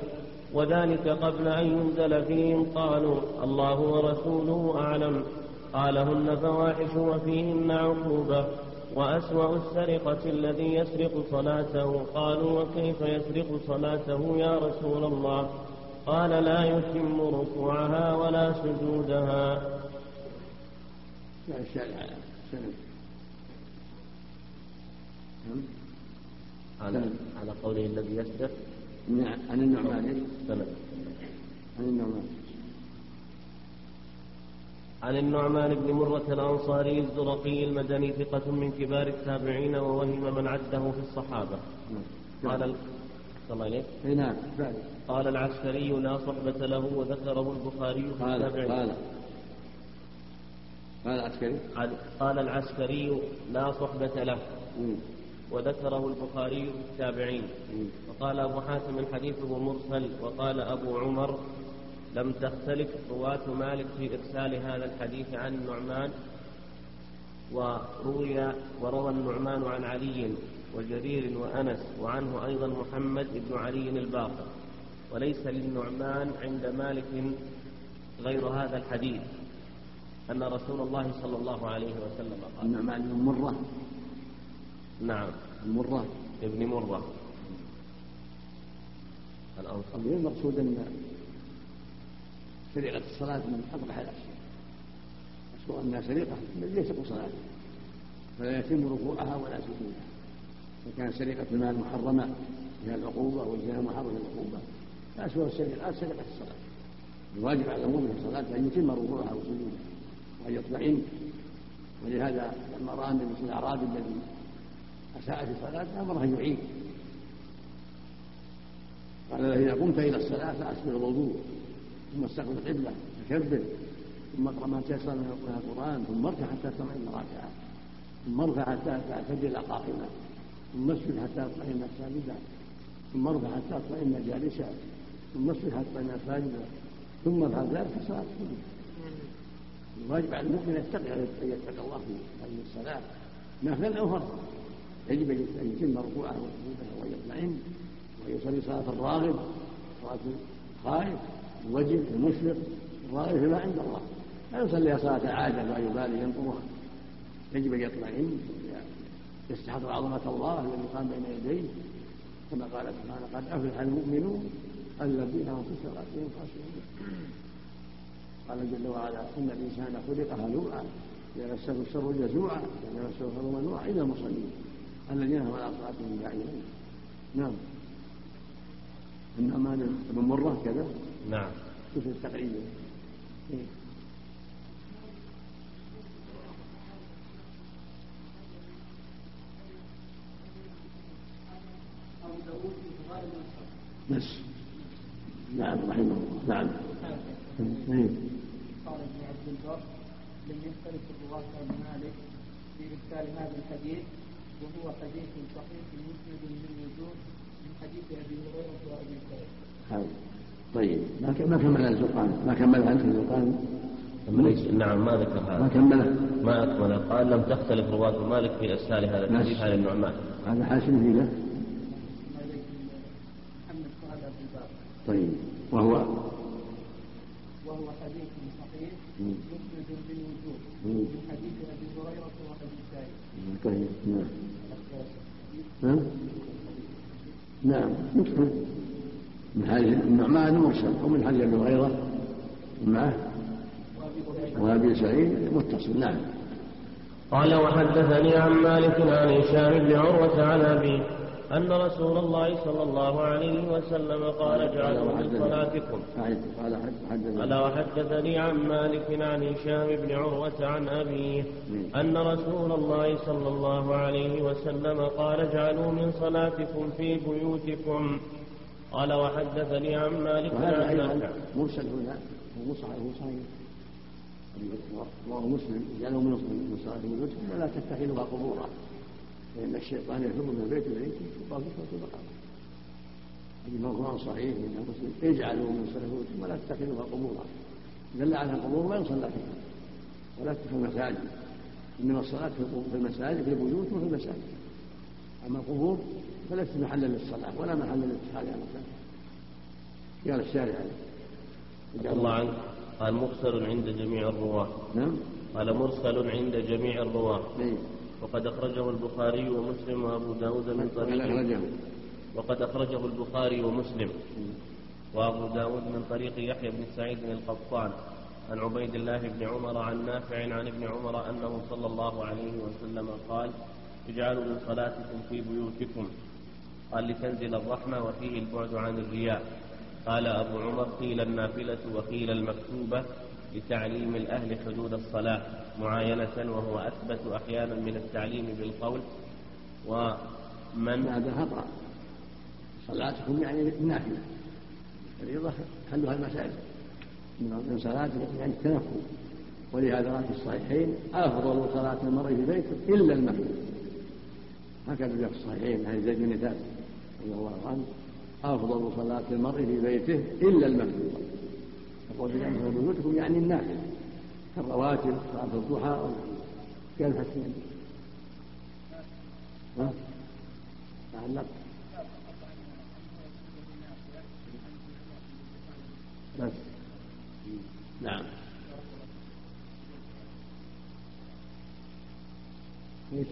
وذلك قبل أن ينزل فيهم قالوا الله ورسوله أعلم قال هن فواحش وفيهن عقوبة. وأسوأ السرقة الذي يسرق صلاته. قالوا وكيف يسرق صلاته يا رسول الله؟ قال لا يتم ركوعها ولا سجودها. لا الشارع على نعم. على, على قوله الذي يسرق؟ نعم. عن النعمان. سند عن النعمان. عن النعمان بن مرة الأنصاري الزرقي المدني ثقة من كبار التابعين ووهم من عده في الصحابة. قال ال- الله اي نعم قال العسكري لا صحبة له وذكره البخاري في التابعين. قال. قال عسكري قال- العسكري لا صحبة له مم. وذكره البخاري في التابعين. وقال أبو حاتم حديثه مرسل وقال أبو عمر لم تختلف رواة مالك في إرسال هذا الحديث عن النعمان وروي وروى النعمان عن علي وجرير وأنس وعنه أيضا محمد بن علي الباقر. وليس للنعمان عند مالك غير هذا الحديث أن رسول الله صلى الله عليه وسلم قال. النعمان بن مرة. نعم. مرة. ابن مرة. الأنصار طيب المقصود ان سرقة الصلاة من أقبح الأشياء. أشهر أنها سرقة يسرق صلاته فلا يتم ركوعها ولا سجودها. وكان سرقة المال محرمة فيها العقوبة والزنا محرمة العقوبة فأشهر السرقات سرقة الصلاة. الواجب على المؤمن في الصلاة أن يتم ركوعها وسجودها وأن يطمئن. ولهذا لما رأى النبي صلى الأعرابي الذي أساء في صلاته أمره أن يعيد قال له إذا قمت إلى الصلاة فأسبغ الوضوء ثم استقبل القبلة فكبر ثم اقرأ ما تيسر من القرآن ثم اركع حتى تطمئن راكعا ثم ارفع حتى تعتدل قائما ثم اسجد حتى تطمئن ساجدا ثم ارفع حتى تطمئن جالسا ثم اسجد حتى تطمئن ساجدا ثم افعل ذلك في الصلاة. كلها الواجب على المؤمن يتقي أن يتقي الله في هذه الصلاة نافلا أو فرضا يجب أن يتم ركوعه وسجوده وان يطمئن وان يصلي صلاة الراغب صلاة الخائف. الوجل المشفق الراغب فيما عند الله. لا يصلي صلاة عادة لا يبالي ينظرها يجب أن يطمئن يستحضر عظمة الله الذي قام بين يديه. كما قال سبحانه قد أفلح المؤمنون الذين هم في صلاتهم خاشعون. قال جل وعلا إن الإنسان خلق هلوعا اذا مسه الشر جزوعا اذا مسه الخير منوعا. إلى المصلين الذين هم على صلاتهم داعمون نعم. النعمان بن مره كذا. نعم شوف التقريب إيه. بس نعم رحمه الله نعم. قال ابن عبد البر لم يختلف الرواة عن مالك في إرسال هذا الحديث وهو حديث صحيح مسند من وجوه من حديث أبي هريرة وأبي سعيد. طيب. ما ك- ما كمل الزقان ما كمل أنت الزقان نعم ما ذكر ما هذا كمله ما أكمل. قال لم تختلف رواة مالك في إرسال هذا الحديث. عن النعمان هذا حاشم فيه؟ له ما طيب. وهو؟ وهو حديث صحيح. مم. مسند من حديث أبي هريرة وأبي سعيد. طيب. نعم. ها؟ نعم. مثل من حديث النعمان مرسل ومن حديث أبي هريرة. معه. وأبي سعيد متصل. نعم. قال وحدثني عن مالك عن هشام بن عروة عن أبيه أن رسول الله صلى الله عليه وسلم قال اجعلوا من صلاتكم. أعد. قال وحدثني عن مالك عن هشام بن عروة عن أبيه أن رسول الله صلى الله عليه وسلم قال اجعلوا من صلاتكم في بيوتكم. قال وحدثني عن مالك وهذا نافع مرسل هنا هو صحيح. رواه مسلم جعلوا من من صلاه بيوتكم ولا تتخذوها قبورا. فان الشيطان يفر من البيت إليك يقال في البقره هذه مرفوع صحيح من مسلم اجعلوا من صلاه بيوتكم ولا تتخذوها قبورا. دل على القبور لا يصلى فيها. ولا في المساجد. إنما الصلاة في المساجد في البيوت وفي المساجد. أما القبور فليست محلا للصلاة ولا محلا لاتخاذها مكان قال الشارع. رضي الله عنه قال مقصر عند جميع الرواة. نعم. قال مرسل عند جميع الرواة. إيه. وقد أخرجه البخاري ومسلم وأبو داود من طريق. وقد أخرجه البخاري ومسلم. وأبو داود من طريق يحيى بن سعيد القطان. عن عبيد الله بن عمر عن نافع عن ابن عمر أنه صلى الله عليه وسلم قال اجعلوا من صلاتكم في بيوتكم. قال لتنزل الرحمة وفيه البعد عن الرياء. قال أبو عمر قيل النافلة وقيل المكتوبة لتعليم الأهل حدود الصلاة معاينة وهو أثبت أحيانا من التعليم بالقول. ومن هذا خطأ صلاتكم يعني نافلة الفريضة حلها المسائل من صلاتكم يعني التنفل. ولهذا في الصحيحين أفضل صلاة المرء في بيته إلا المكتوب هكذا في الصحيحين عن زيد بن ثابت. رضي الله عنه أفضل صلاة المرء في بيته إلا المكتوب يقول أنه بيوتكم يعني النافلة كالرواتب صلاة الضحى كالحسين ها؟ تعلق. بس. نعم. إيش؟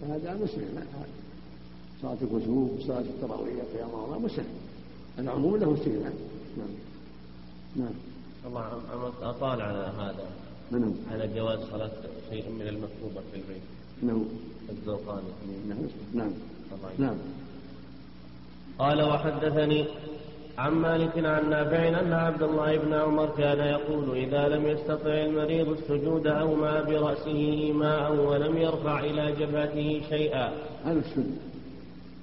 فهذا مسلم صلاة الكسوف صلاة التراويح قيام الله مسلم. العموم له استثناء نعم. نعم. الله أطال على هذا. من هو؟ على جواز صلاة شيء من المكتوبة في البيت. هو؟ الزوقاني نعم. نعم. نعم. قال وحدثني عن مالك عن نافع أن عبد الله بن عمر كان يقول إذا لم يستطع المريض السجود أومى برأسه إيماء ولم يرفع إلى جبهته شيئا. هذا السنة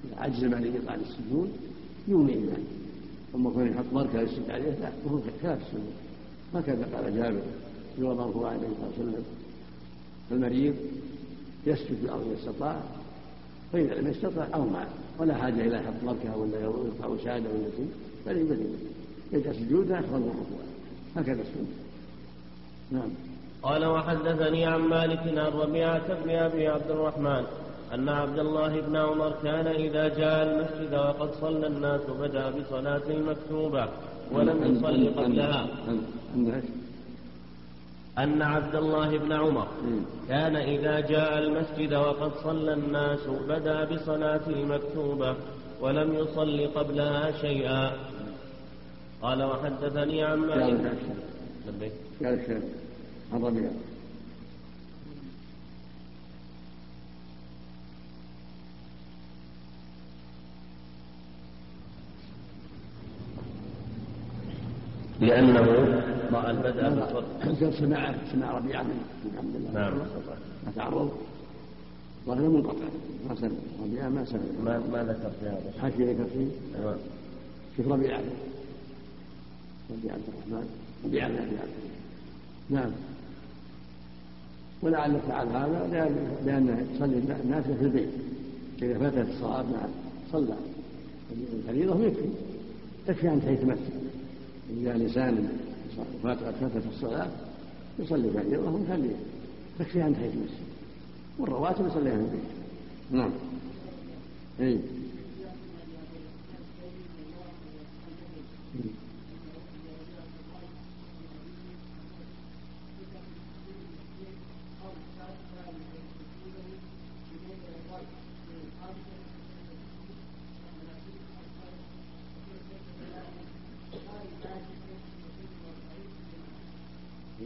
إذا عجز عن السجود يومي إيمان أما كون يحط مركز يسجد عليه لا هو خلاف السنة هكذا قال جابر في مرفوع عليه الصلاة والسلام. المريض يسجد إذا استطاع فإذا لم يستطع أومى ولا حاجة إلى حط مركز ولا يرفع وسادة ولا شيء. بل يبدل يجعل سجودا من الركوع هكذا السنة نعم. قال وحدثني عن مالك عن ربيعة بن أبي عبد الرحمن أن عبد الله بن عمر كان إذا جاء المسجد وقد صلى الناس بدأ بصلاة المكتوبة ولم يصلي قبلها. أن عبد الله بن عمر مم. كان إذا جاء المسجد وقد صلى الناس بدأ بصلاة المكتوبة ولم يصل قبلها شيئا. قال وحدثني عن مالك. لبيك. عن ربيعة لأنه رأى البدء سمع سمع ربيعة من عبد الله. نعم. ما وهذا منقطع ما سمع ربيعة ما سمع ما ما ذكر في هذا. حكي ذكر فيه أيوة. شوف ربيعة. ربيعة عبد الرحمن. ربيعة بن عبد نعم. ولعل فعل هذا لأن- يصلي الناس في البيت. إذا فاتت الصلاة نعم. صلى. الفريضة يكفي. يكفي أن يتمثل إذا الإنسان فاتت فاتت الصلاة يصلي فريضة ويخليه تكفي أن يتمثل والرواتب يصليها في البيت نعم. إيه.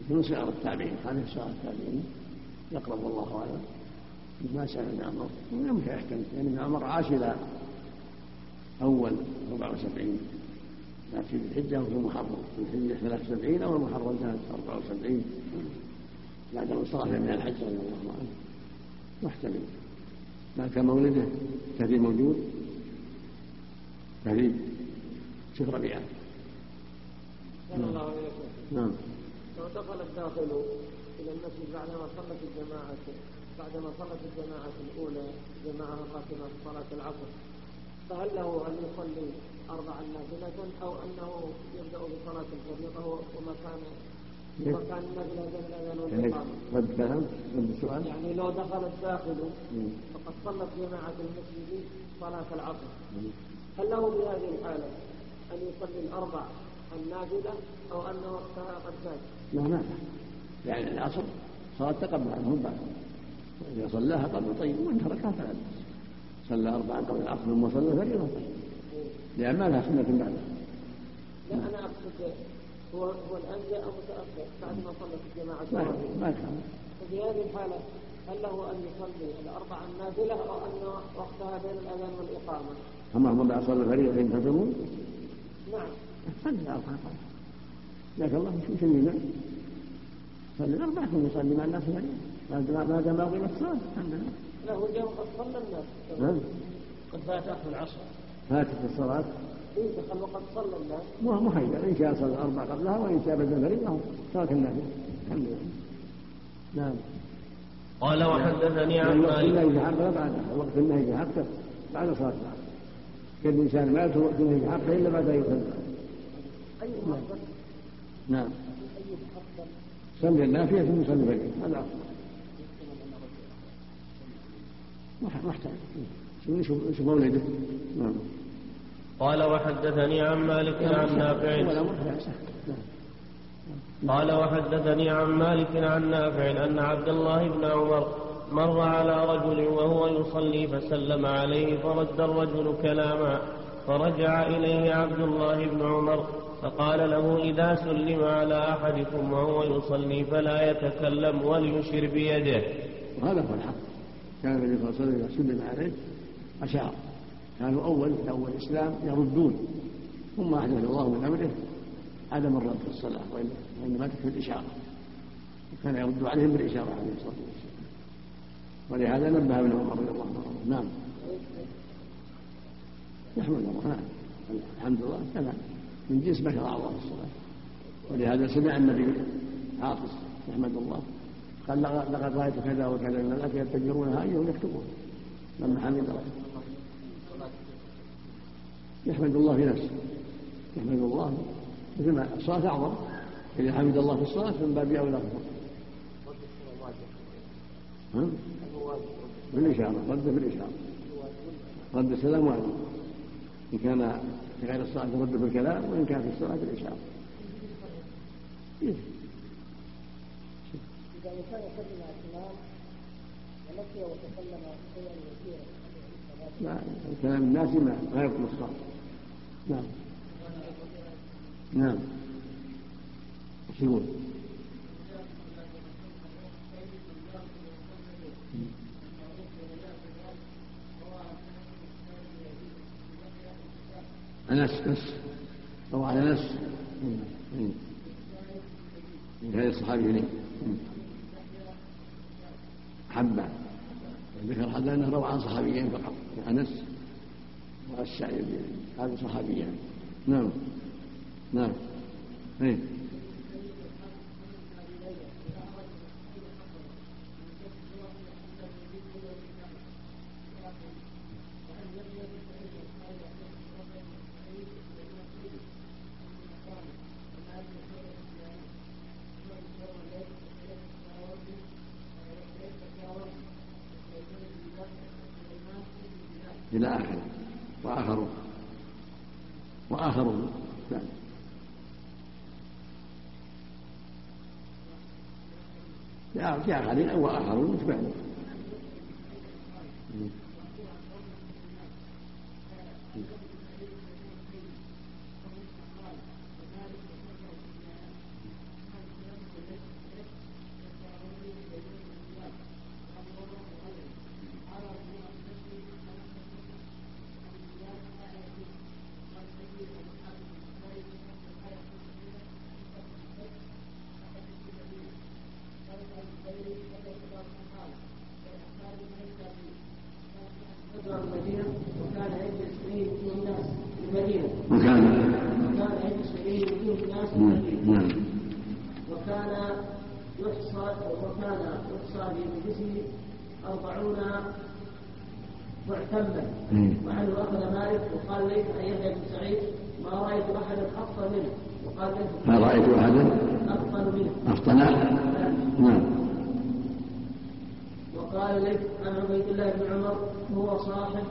من صغار التابعين هذه صغار التابعين يقرب والله أعلم. ما سأل ابن عمر. ويمكن يحتمل لأن ابن عمر عاش إلى أول 74 كانت في الحجة وفي المحرم. في الحجة 73 أو المحرم كانت 74 بعد انصرف من الحج رضي الله عنه. محتمل. ما كان مولده؟ كثير موجود. الله عليه وسلم. نعم. لو دخل الداخل إلى المسجد بعدما صلت الجماعة بعدما صلت الجماعة الأولى جماعة قاتمه صلاة العصر فهل له أن يصلي اربعا نافله أو أنه يبدأ بصلاة الفريضة ومكان وكان النافله بين الاذان والاقامه رد كلام رد السؤال يعني لو دخل الداخل مم. فقد صلت جماعة المسجد صلاة العصر هل له في هذه الحالة أن يصلي الأربع النافلة أو أن وقتها قد فات؟ لا ما. يعني العصر صلاة تقبل عنه بعد إذا صلاها قبل طيب وإن تركها فلا بأس. صلى أربعا قبل العصر ثم صلى فريضة طيب لأن ما لها سنة بعده لا أنا أقصد هو هو الآن جاء متأخر بعد ما صلى في الجماعة. ما كان ففي هذه الحالة هل له أن يصلي الأربع النافلة أو أن وقتها بين الأذان والإقامة؟ أما هم بعد صلى الفريضة ينتظرون نعم. صلي الأربعة قبل. لكن الله شو سمينا صلي الأربعة ثم يصلي مع الناس فريضة ما ما دام باقي الصلاة الحمد لله. له جاء قد صلى الناس. نعم. قد فات أخذ العصر. فاتت الصلاة. إيه دخل وقد صلى الناس. مو مو حيدر إن شاء صلى الأربع قبلها وإن شاء بدل الفريضة ترك النافلة الحمد لله. نعم. قال وحدثني عن يعني وقت مالك. النهي حقه بعدها وقت النهي في حقه بعد صلاة العصر. كان الإنسان ما يدخل وقت النهي في حقه إلا بعد أن يصلي. أي نعم. أفضل نعم. أفضل صلي النافية ثم صلي الفريضة هذا أفضل. مح- محتاج شوف مولده؟ نعم. قال وحدثني عن مالك عن نافع. ولا مرحبا نعم. قال وحدثني عن مالك عن نافع أن عبد الله بن عمر مر على رجل وهو يصلي فسلم عليه فرد الرجل كلاما فرجع إليه عبد الله بن عمر فقال له إذا سلم على أحدكم وهو يصلي فلا يتكلم وليشر بيده. وهذا هو الحق. كان النبي صلى الله عليه وسلم اذا سلم عليه اشار كانوا أول في أول الاسلام يردون. ثم احدث الله من أمره. عدم الرد في الصلاة وإن- وإنما تكفي الإشارة. وكان يرد عليهم بالإشارة عليه الصلاة والسلام. ولهذا نبه ابن عمر رضي الله عنه. نعم. يحمد الله. نعم. الحمد لله. كما من جنس ما شرع الله في الصلاة. ولهذا سمع النبي عاطس يحمد الله قال لقد رأيت كذا وكذا من الناس يتجرونها ايهم يكتبون. لما حمد الله يحمد الله في نفسه. يحمد الله. مثل ما الصلاة أعظم. إذا حمد الله في الصلاة من باب. ها؟ بالإشارة رد بالإشارة رد السلام واجب إن كان في غير الصلاة رد بالكلام وإن كان في الصلاة بالإشارة إيه. إذا الإنسان يصلي مع الإمام ونسي وتكلم شيئا يسيرا لا كلام الناس ما يبطل الصلاة نعم نعم إيش يقول؟ أنس نس أو على نس من هذا الصحابي إليه. حبة. ذكر أنه روى عن صحابيين فقط. أنس والشعيب هذا صحابيان نعم. نعم. إيه إلى آخره وآخرون وآخرون نعم جاء عليه أو يتبعون المدينة وكان يجلس فيه وجوه الناس في المدينة وكان وكان يجلس فيه وجوه الناس في نعم المدينة نعم وكان يحصى وكان يحصى في مجلسه أربعون معتمدا إيه. وعنه أخذ مالك وقال ليس أن يحيى بن سعيد ما رأيت أحدا أفضل منه ما رأيت أحدا؟ أفطن نعم. وقال ليس عن عبيد الله بن عمر هو صاحب.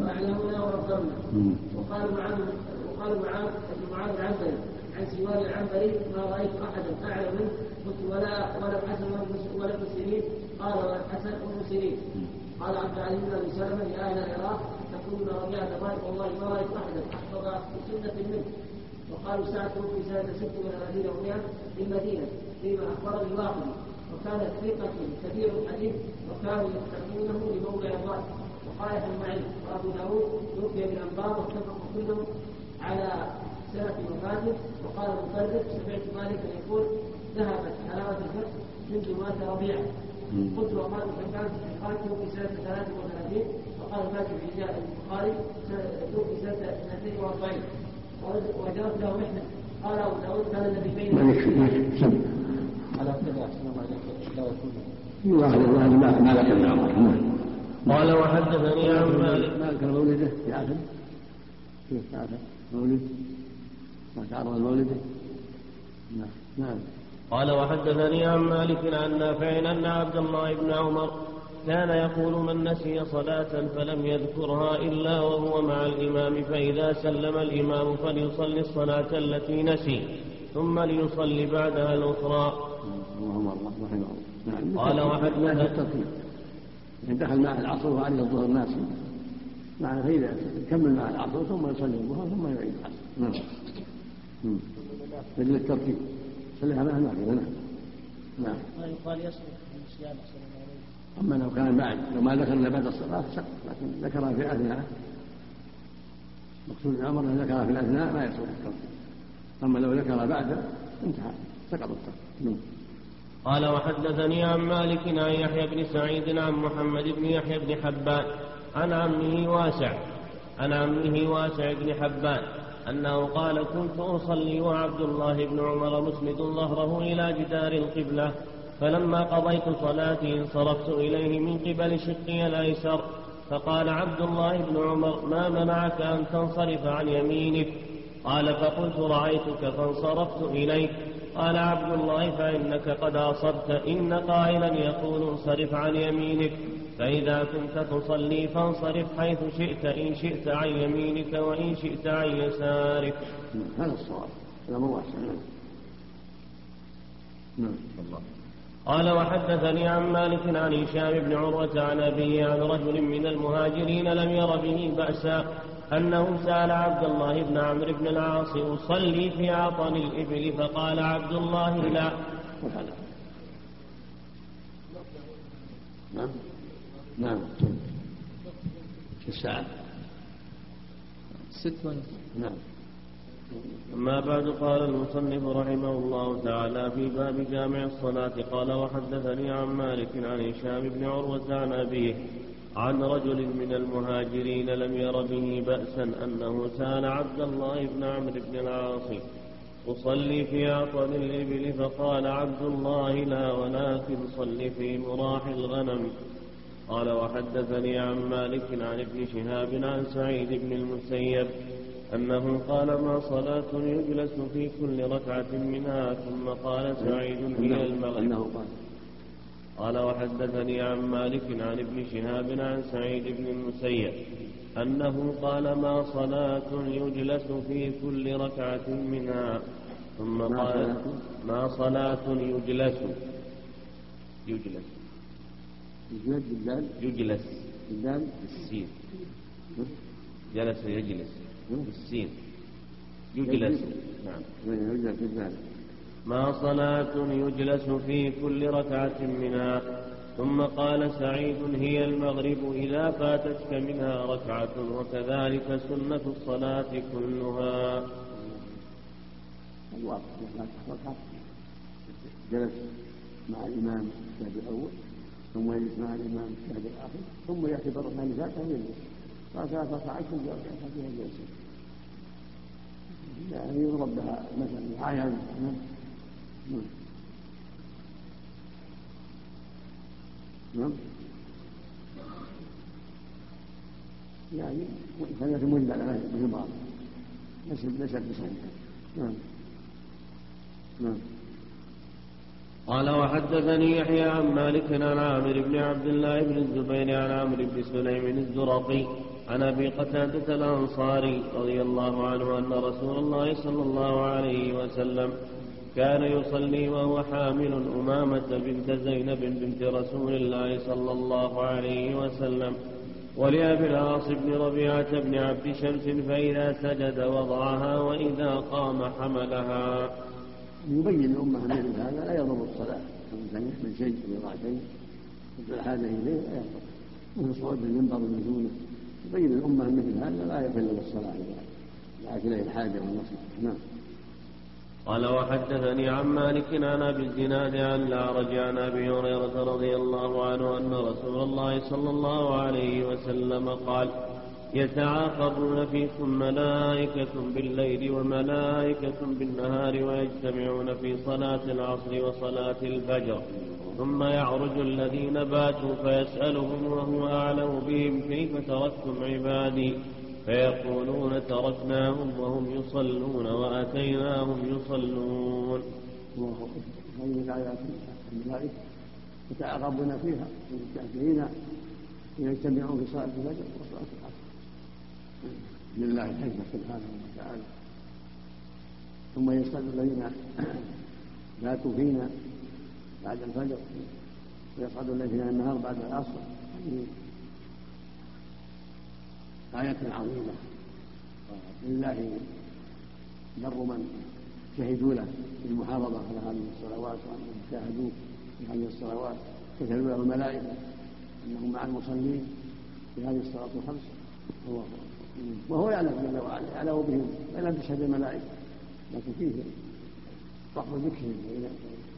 واعلامنا وافضلنا مم. وقال معاذ وقال معاذ بن معاذ العنبري عن سوار العنبري ما رأيت أحدا أعلم منه قلت ولا ولا الحسن ولا ابن- ابن سيرين. قال ولا الحسن وابن سيرين. قال عبد العزيز بن أبي سلمة لاهل العراق ربيعه الرأي والله ما رأيت أحدا أحفظ بسنه منه. وقالوا ساعته في سنة ست وثلاثين ومئة في المدينة فيما أخبرني واحد وكان ثقة كثير الحديث وكانوا يتقونه لموضع الرأي وقال ابن معين وأبو داود توفي بالانبار واتفقوا كلهم على سنة وفاته. وقال المفرد سمعت مالكا يقول ذهبت حلاوة الفقه منذ مات ربيعة. قلت وقال في الحقان توفي سنة 33 وقال مات في رجال البخاري سنة- توفي سنة 42 له محنة قال ابو داود كان الذي بين ما الله. قال وحدثني عن مالك ما ذكر مولده في آخر كيف آخر مولد ما تعرض لمولده نعم نعم قال وحدثني عن مالك عن نافع أن عبد الله بن عمر كان يقول من نسي صلاة فلم يذكرها إلا وهو مع الإمام فإذا سلم الإمام فليصلي الصلاة التي نسي ثم ليصلي بعدها الأخرى. اللهم الله رحمه الله نعم قال وحدث- لا في الترتيب. إن دخل معه العصر وعليه الظهر ناسي. معنى فإذا كمل معه العصر ثم يصلي الظهر ثم يعيد العصر. نعم. لأجل الترتيب. صليها معه نافذة نعم. نعم ما يقال يصرف النسيان أحسن الله عليك أما لو كان بعد لو ما ذكر إلا بعد الصلاة سقط لكن ذكرها في أثناء مقصود أن ذكرها في الأثناء ما يصلح الترتيب أما لو ذكر بعد انتهى سقط الترتيب نعم. قال وحدثني عن مالك عن يحيى بن سعيد عن محمد بن يحيى بن حبان عن عمه واسع عن عمه واسع بن حبان أنه قال كنت أصلي وعبد الله بن عمر مسند ظهره إلى جدار القبلة فلما قضيت صلاتي انصرفت إليه من قبل شقي الأيسر فقال عبد الله بن عمر ما منعك أن تنصرف عن يمينك؟ قال فقلت رأيتك فانصرفت إليك. قال عبد الله فإنك قد أصبت إن قائلا يقول انصرف عن يمينك. فإذا كنت تصلي فانصرف حيث شئت إن شئت عن يمينك وإن شئت عن يسارك. نعم. هذا الصواب. واسع نعم نعم قال وحدثني عن مالك عن هشام بن عروة عن أبيه عن رجل من المهاجرين لم ير به بأسا أنه سأل عبد الله بن عمرو بن العاص أصلي في عطن الإبل فقال عبد الله لا. نعم. نعم. الساعة ست نعم. أما بعد قال المصنف رحمه الله تعالى في باب جامع الصلاة قال وحدثني عن مالك عن هشام بن عروة عن أبيه عن رجل من المهاجرين لم ير به بأسا أنه سأل عبد الله بن عمرو بن العاص أصلي في عطن الإبل؟ فقال عبد الله لا ولكن صل في مراح الغنم. قال وحدثني عن مالك عن ابن شهاب عن سعيد بن المسيب أنه قال ما صلاة يجلس في كل ركعة منها ثم قال سعيد هي المغرب. أنه قال. قال وحدثني عن مالك عن ابن شهاب عن سعيد بن المسيب أنه قال ما صلاة يجلس في كل ركعة منها ثم قال؟ ما صلاة يجلس. يجلس. يجلس. بالدال بالسين جلس يجلس. بالسين يجلس بالدال ما صلاة يجلس في كل ركعة منها. ثم قال سعيد هي المغرب إذا فاتتك منها ركعة وكذلك سنة الصلاة كلها. جلس مع الإمام الشهد الأول ثم يجلس مع الإمام الشهد الآخر ثم يأتي بالركعة اللي فاتها ويجلس صار ثلاث ركعات ركعة فيها جلسة يعني يضرب بها مثلا أعيان نعم نعم. نعم. يعني مثل بعض ليس ليس بصحيح. نعم. نعم. قال وحدثني يحيى عن مالك عن عامر بن عبد الله بن الزبير عن عمرو بن سليم الزرقي عن أبي قتادة الأنصاري رضي الله عنه أن رسول الله صلى الله عليه وسلم كان يصلي وهو حامل أمامة بنت زينب بنت رسول الله صلى الله عليه وسلم ولأبي العاص بن ربيعة بن عبد شمس فإذا سجد وضعها وإذا قام حملها. يبين الأمة مثل هذا لا يضر الصلاة. كان يحمل شيء ويضع شيء مثل حاجة إليه لا يضر. مثل صعود المنبر من يبين الأمة مثل هذا لا يضر الصلاة إذا دعت إليه الحاجة والنصر نعم. قال وحدثني عن مالك عن أبي الزناد عن الاعرج عن أبي هريرة رضي الله عنه أن رسول الله صلى الله عليه وسلم قال يتعاقبون فيكم ملائكة بالليل وملائكة بالنهار ويجتمعون في صلاة العصر وصلاة الفجر. ثم يعرج الذين باتوا فيسألهم وهو أعلم بهم كيف تركتم عبادي؟ فيقولون تركناهم وهم يصلون وأتيناهم يصلون. هذه الآيات الملائكة يتعاقبون فيها حين يجتمعون في صلاة الفجر وصلاة لله الحكمة سبحانه وتعالى. ثم يسأل الذين [COUGHS] باتوا فينا بعد الفجر. ويصعد الذين النهار بعد العصر. آية عظيمة. لله بر من شهدوا له بالمحافظة على هذه الصلوات وأنهم شاهدوه في هذه الصلوات. كتبوا له الملائكة أنهم مع المصلين في هذه الصلاة الخمس وهو يعلم جل وعلا يعلم بهم وإن لم تشهد الملائكة. لكن فيه رفع ذكرهم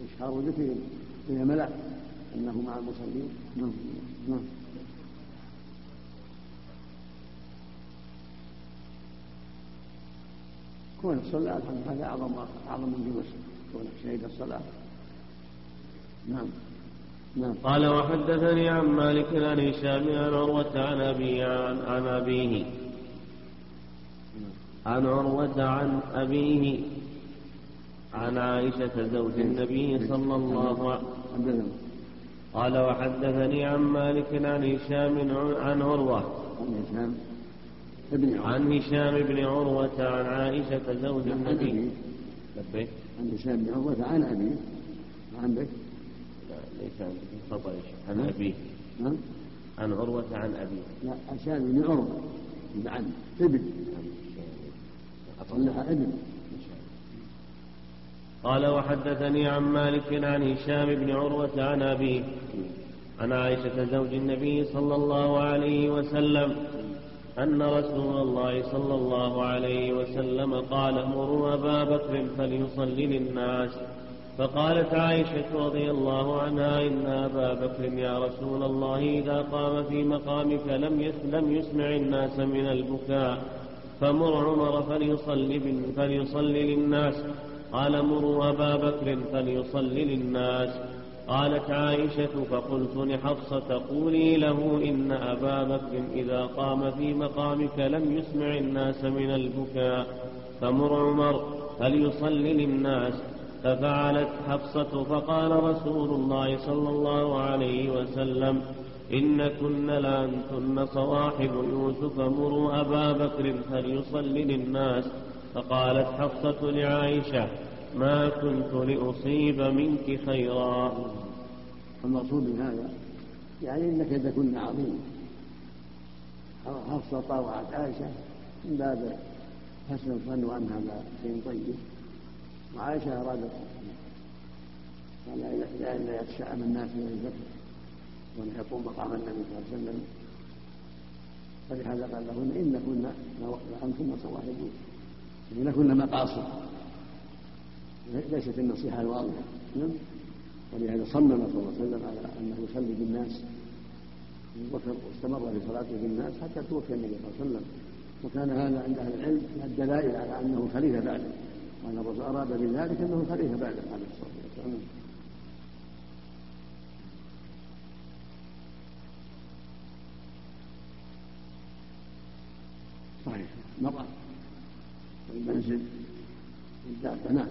وإشهار ذكرهم بين الملائكة أنه مع المصلين. نعم نعم. كون الصلاة هذا أعظم أعظم من جلوس. كونك شهيد الصلاة. نعم نعم. قال وحدثني عن مالك عن هشام عن عروة عن أبي عن, عن أبيه. عن عروة عن أبيه عن عائشة زوج النبي صلى الله عليه وسلم. قال وحدثني عن مالك عن هشام عن عروة. ابن عن هشام بن عروة عن عائشة زوج النبي. لبيك. عن هشام بن عروة عن أبيه. عندك لا ليس عندك خطأ عن أبيه. نعم عن عروة عن أبيه. لا هشام بن عروة. عن ابن. أطلها ابن قال وحدثني عن مالك عن هشام بن عروة عن أبيه عن عائشة زوج النبي صلى الله عليه وسلم أن رسول الله صلى الله عليه وسلم قال مروا أبا بكر فليصلي للناس. فقالت عائشة رضي الله عنها إن أبا بكر يا رسول الله إذا قام في مقامك لم لم يسمع الناس من البكاء. فمر عمر فليصلي فليصلي للناس. قال مروا أبا بكر فليصلي للناس. قالت عائشة فقلت لحفصة قولي له إن أبا بكر إذا قام في مقامك لم يسمع الناس من البكاء. فمر عمر فليصلي للناس. ففعلت حفصة فقال رسول الله صلى الله عليه وسلم إن كن لأنتن صواحب يوسف مروا أبا بكر فليصلي للناس فقالت حفصة لعائشة ما كنت لأصيب منك خيرا. المقصود من هذا يعني إن كيدكن عظيم. حفصة طاوعت عائشة من باب حسن الظن وأن هذا شيء طيب. وعائشة أرادت قال لا يتشائم الناس من الذكر وأن يقوم مقام النبي صلى الله عليه وسلم. فلهذا قال لهن إن كنا لأنتن صواحب إن كنا مقاصد ليست النصيحة الواضحة. نعم. ولهذا صمم صلى الله عليه وسلم على أنه يصلي بالناس واستمر في صلاته بالناس حتى توفي النبي صلى الله عليه وسلم. وكان هذا عند أهل العلم من الدلائل على أنه خليفة بعده. وأن الرسول أراد بذلك أنه خليفة بعده عليه الصلاة والسلام صحيح مرأة المنزل الدابة نعم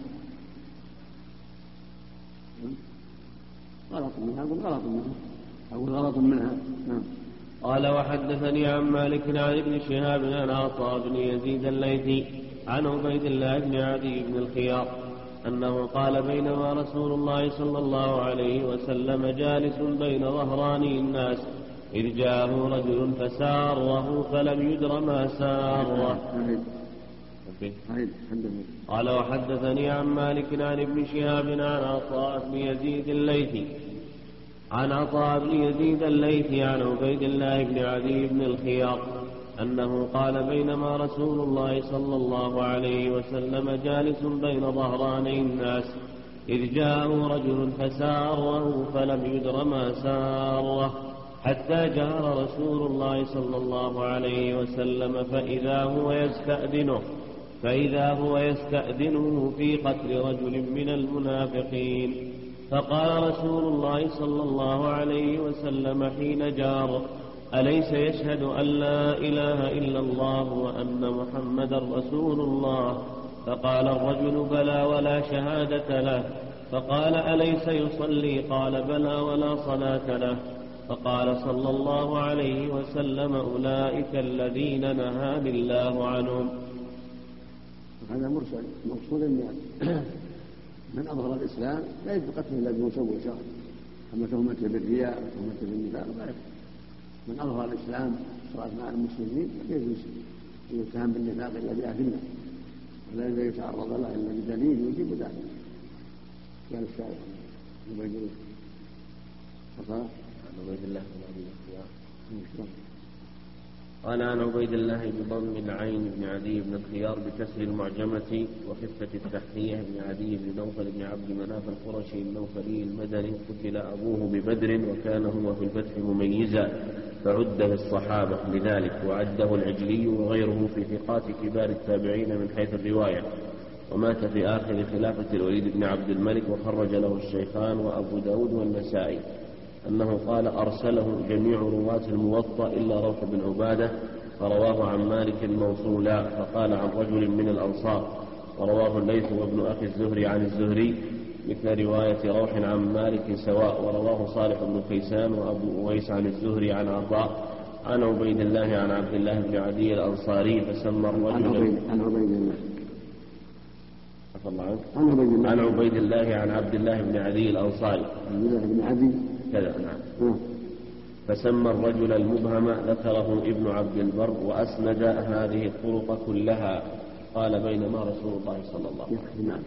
غلط منها أقول غلط منها. أقول غلط منها. نعم. قال وحدثني عن مالك عن ابن شهاب عن عطاء بن يزيد الليثي عن عبيد الله بن عدي بن الخيار أنه قال بينما رسول الله صلى الله عليه وسلم جالس بين ظهراني الناس إذ جاءه رجل فساره فلم يدر ما ساره. قال وحدثني عن مالك عن ابن شهاب عن عطاء بن يزيد الليثي عن عطاء بن يزيد الليثي عن عبيد الله بن عدي بن الخيار أنه قال بينما رسول الله صلى الله عليه وسلم جالس بين ظهراني الناس إذ جاءه رجل فساره فلم يدر ما ساره. حتى جار رسول الله صلى الله عليه وسلم فإذا هو يستأذنه فإذا هو يستأذنه في قتل رجل من المنافقين. فقال رسول الله صلى الله عليه وسلم حين جار أليس يشهد أن لا إله إلا الله وأن محمدا رسول الله؟ فقال الرجل بلى ولا شهادة له. فقال أليس يصلي؟ قال بلى ولا صلاة له. فقال صلى الله عليه وسلم أولئك الذين نهاني الله عنهم. هذا مرسل مقصود ان [CLEARS THROAT] من أظهر الإسلام لا يجب قتله بمسوي شرع أما تهمته بالرياء وتهمته بالنفاق لا يكفي من أظهر الإسلام صلاة مع المسلمين لا يجوز ان يتهم بالنفاق إلا بأهلنا. ولا يتعرض له إلا بدليل يجيب ذلك. قال الشارع يبين عن عبيد الله. بن ابي قال عن عبيد الله بضم العين بن عدي بن الخيار بكسر المعجمة وخفة التحتية بن عدي بن نوفل بن عبد مناف القرشي النوفلي المدني قتل أبوه ببدر وكان هو في الفتح مميزا فعد في الصحابة لذلك وعده العجلي وغيره في ثقات كبار التابعين من حيث الرواية. ومات في آخر خلافة الوليد بن عبد الملك وخرج له الشيخان وأبو داود والنسائي. أنه قال أرسله جميع رواة الموطأ إلا روح بن عبادة فرواه عن مالك موصولا فقال عن رجل من الأنصار ورواه الليث وابن أخي الزهري عن الزهري مثل رواية روح عن مالك سواء ورواه صالح بن كيسان وأبو أويس عن الزهري عن عطاء عن عبيد الله عن عبد الله بن عدي الأنصاري فسمى الرجل عن عبيد الله. عفى الله عنك. عن عبيد الله. عن عبيد الله عن عبد الله بن عدي الأنصاري. عبد الله بن عدي. كذا نعم. فسمى الرجل المبهم ذكره ابن عبد البر وأسند هذه الطرق كلها. قال بينما رسول الله صلى الله عليه وسلم. نعم.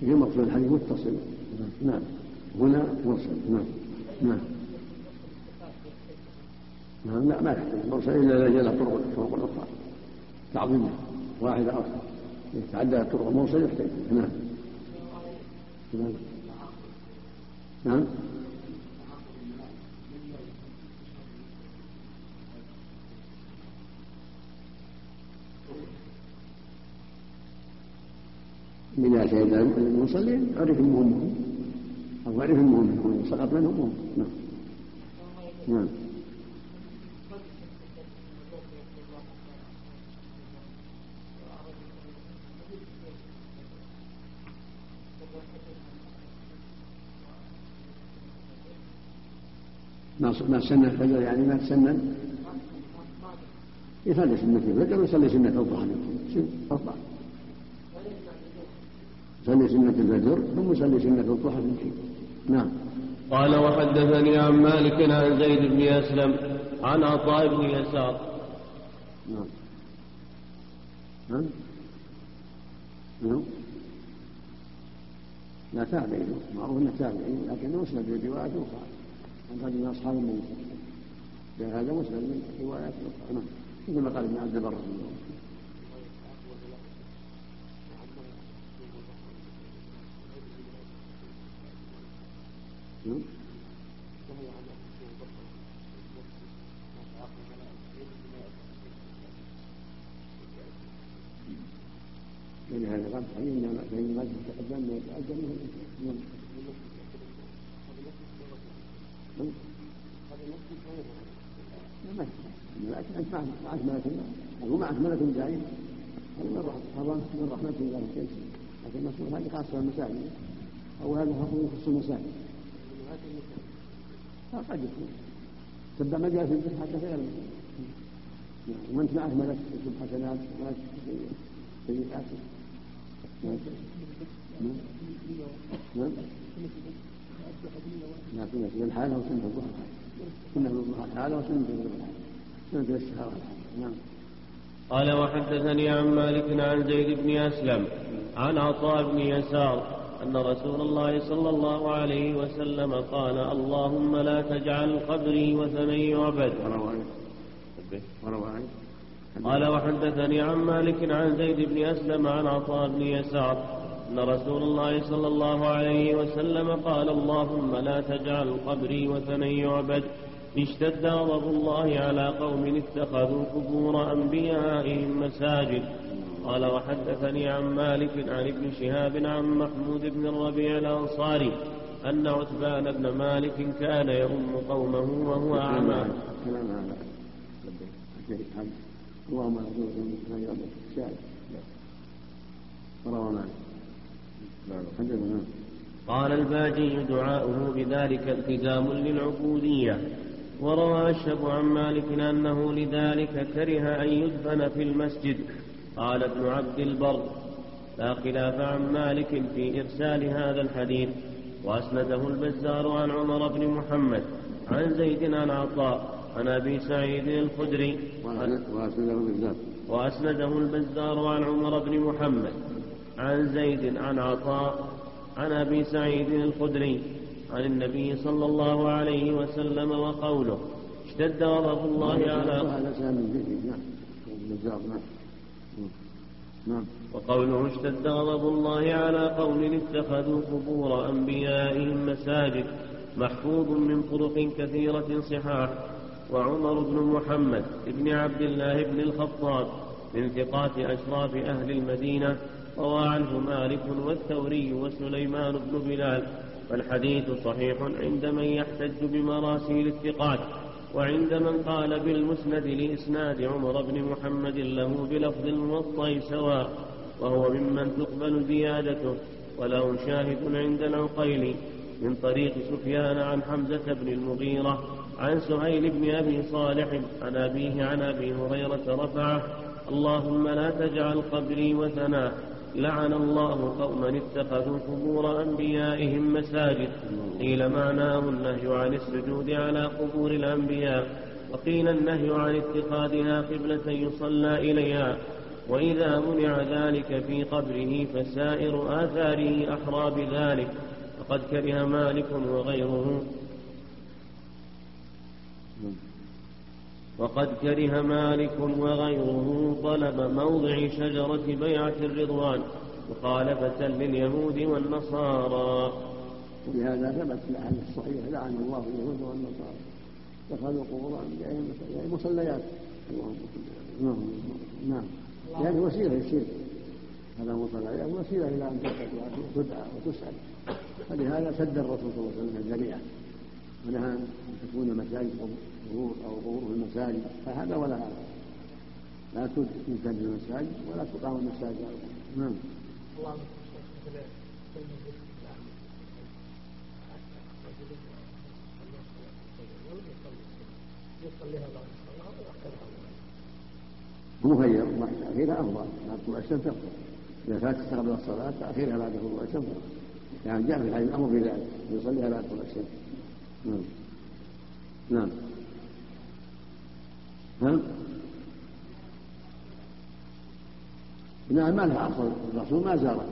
في مقصود الحديث متصل. نعم. هنا مرسل. نعم. نعم. نعم لا ما يحتاج. مرسل الا اذا جاء طرق طرق أخرى. تعظيمها. واحدة أخرى. يتعدى الطرق. المرسل يحتاج. نعم. نعم. نعم إذا شهد المصلين عرف المهم أو عرف المهم سقط منهم نعم. نعم. ما سنة الفجر يعني ما تسنن يصلي سنة الفجر ويصلي سنة الضحى أفضل. يصلي سنة الفجر ثم يصلي سنة الضحى في نعم. قال وحدثني عن مالك عن زيد بن أسلم عن عطاء بن يسار. نعم. نعم. نعم. لا تابعي. معروف أنه تابعي لكنه مسند بروايات أخرى. عن رجل من أصحاب النبي هذا مسند من روايات أخرى. نعم. مثل ما قال ابن عبد البر نعم ولهذا قال فإن فإن ما تقدم ما يتقدم من أنت معك ملك أو معك ملك جاي من رحمة الله. لكن المسؤول هذه خاصة بالمساجد. أو هذا يخص المساجد. قد يكون تبع مجال في البحث كثيرا نعم وانت معك ملك يكتب حسنات وملك سيئات نعم نعم نعم الحالة وسنة الضحى سنة الحالة وسنة سنة الحالة نعم قال وحدثني عن مالك عن زيد بن أسلم عن عطاء بن يسار أن رسول الله صلى الله عليه وسلم قال اللهم لا تجعل قبري وثنا يعبد قال وحدثني عن مالك عن زيد بن أسلم عن عطاء بن يسار. أن رسول الله صلى الله عليه وسلم قال اللهم لا تجعل قبري وثنا يعبد اشتد غضب الله على قوم اتخذوا قبور أنبيائهم مساجد. قال وحدثني عن مالك عن ابن شهاب عن محمود بن الربيع الأنصاري أن عتبان بن مالك كان يؤم قومه وهو أعمى. كلام هذا. اللهم مالك. قال الباجي دعاؤه بذلك التزام للعبودية. وروى أشهب عن مالك أنه لذلك كره أن يدفن في المسجد. قال ابن عبد البر لا خلاف عن مالك في إرسال هذا الحديث وأسنده البزار عن عمر بن محمد عن زيد عن عطاء عن أبي سعيد الخدري. وأسنده البزار. وأسنده البزار عن عمر بن محمد عن زيد عن عطاء عن أبي سعيد الخدري عن النبي صلى الله عليه وسلم وقوله اشتد غضب الله على هذا سام نعم. البزار نعم. وقوله اشتد غضب الله على قوم اتخذوا قبور أنبيائهم مساجد محفوظ من طرق كثيرة صحاح. وعمر بن محمد بن عبد الله بن الخطاب من ثقات أشراف أهل المدينة روى عنه مالك والثوري وسليمان بن بلال. فالحديث صحيح عند من يحتج بمراسيل الثقات. وعند من قال بالمسند لإسناد عمر بن محمد له بلفظ الموطأ سواء وهو ممن تقبل زيادته وله شاهد عند العقيل من طريق سفيان عن حمزة بن المغيرة عن سهيل بن أبي صالح عن أبيه عن أبي هريرة رفعه اللهم لا تجعل قبري وثنا لعن الله قوما اتخذوا قبور أنبيائهم مساجد. قيل معناه النهي عن السجود على قبور الأنبياء وقيل النهي عن اتخاذها قبلة يصلى إليها. وإذا منع ذلك في قبره فسائر آثاره أحرى بذلك. فقد كره مالك وغيره. وقد كره مالك وغيره طلب موضع شجرة بيعة الرضوان مخالفة لليهود والنصارى. ولهذا ثبت في الأحاديث الصحيحة لعن الله اليهود والنصارى. اتخذوا قبور انبيائهم يعني مصليات. اللهم نعم نعم. يعني وسيلة للشرك. هذا مصليات وسيلة إلى أن تدعى وتسال فلهذا سد الرسول صلى الله عليه وسلم الذريعه ونهى أن تكون مساجد قبور أو قبور في المساجد فهذا ولا هذا. لا تنسب المساجد ولا تقام المساجد. نعم. مخير تأخيرها أفضل بعد طلوع الشمس أفضل إذا فات قبل الصلاة تأخيرها بعد طلوع الشمس يعني جاء في الحديث الأمر بذلك يصليها بعد طلوع الشمس نعم. نعم. نعم. ما لها أصل الرسول ما زاره.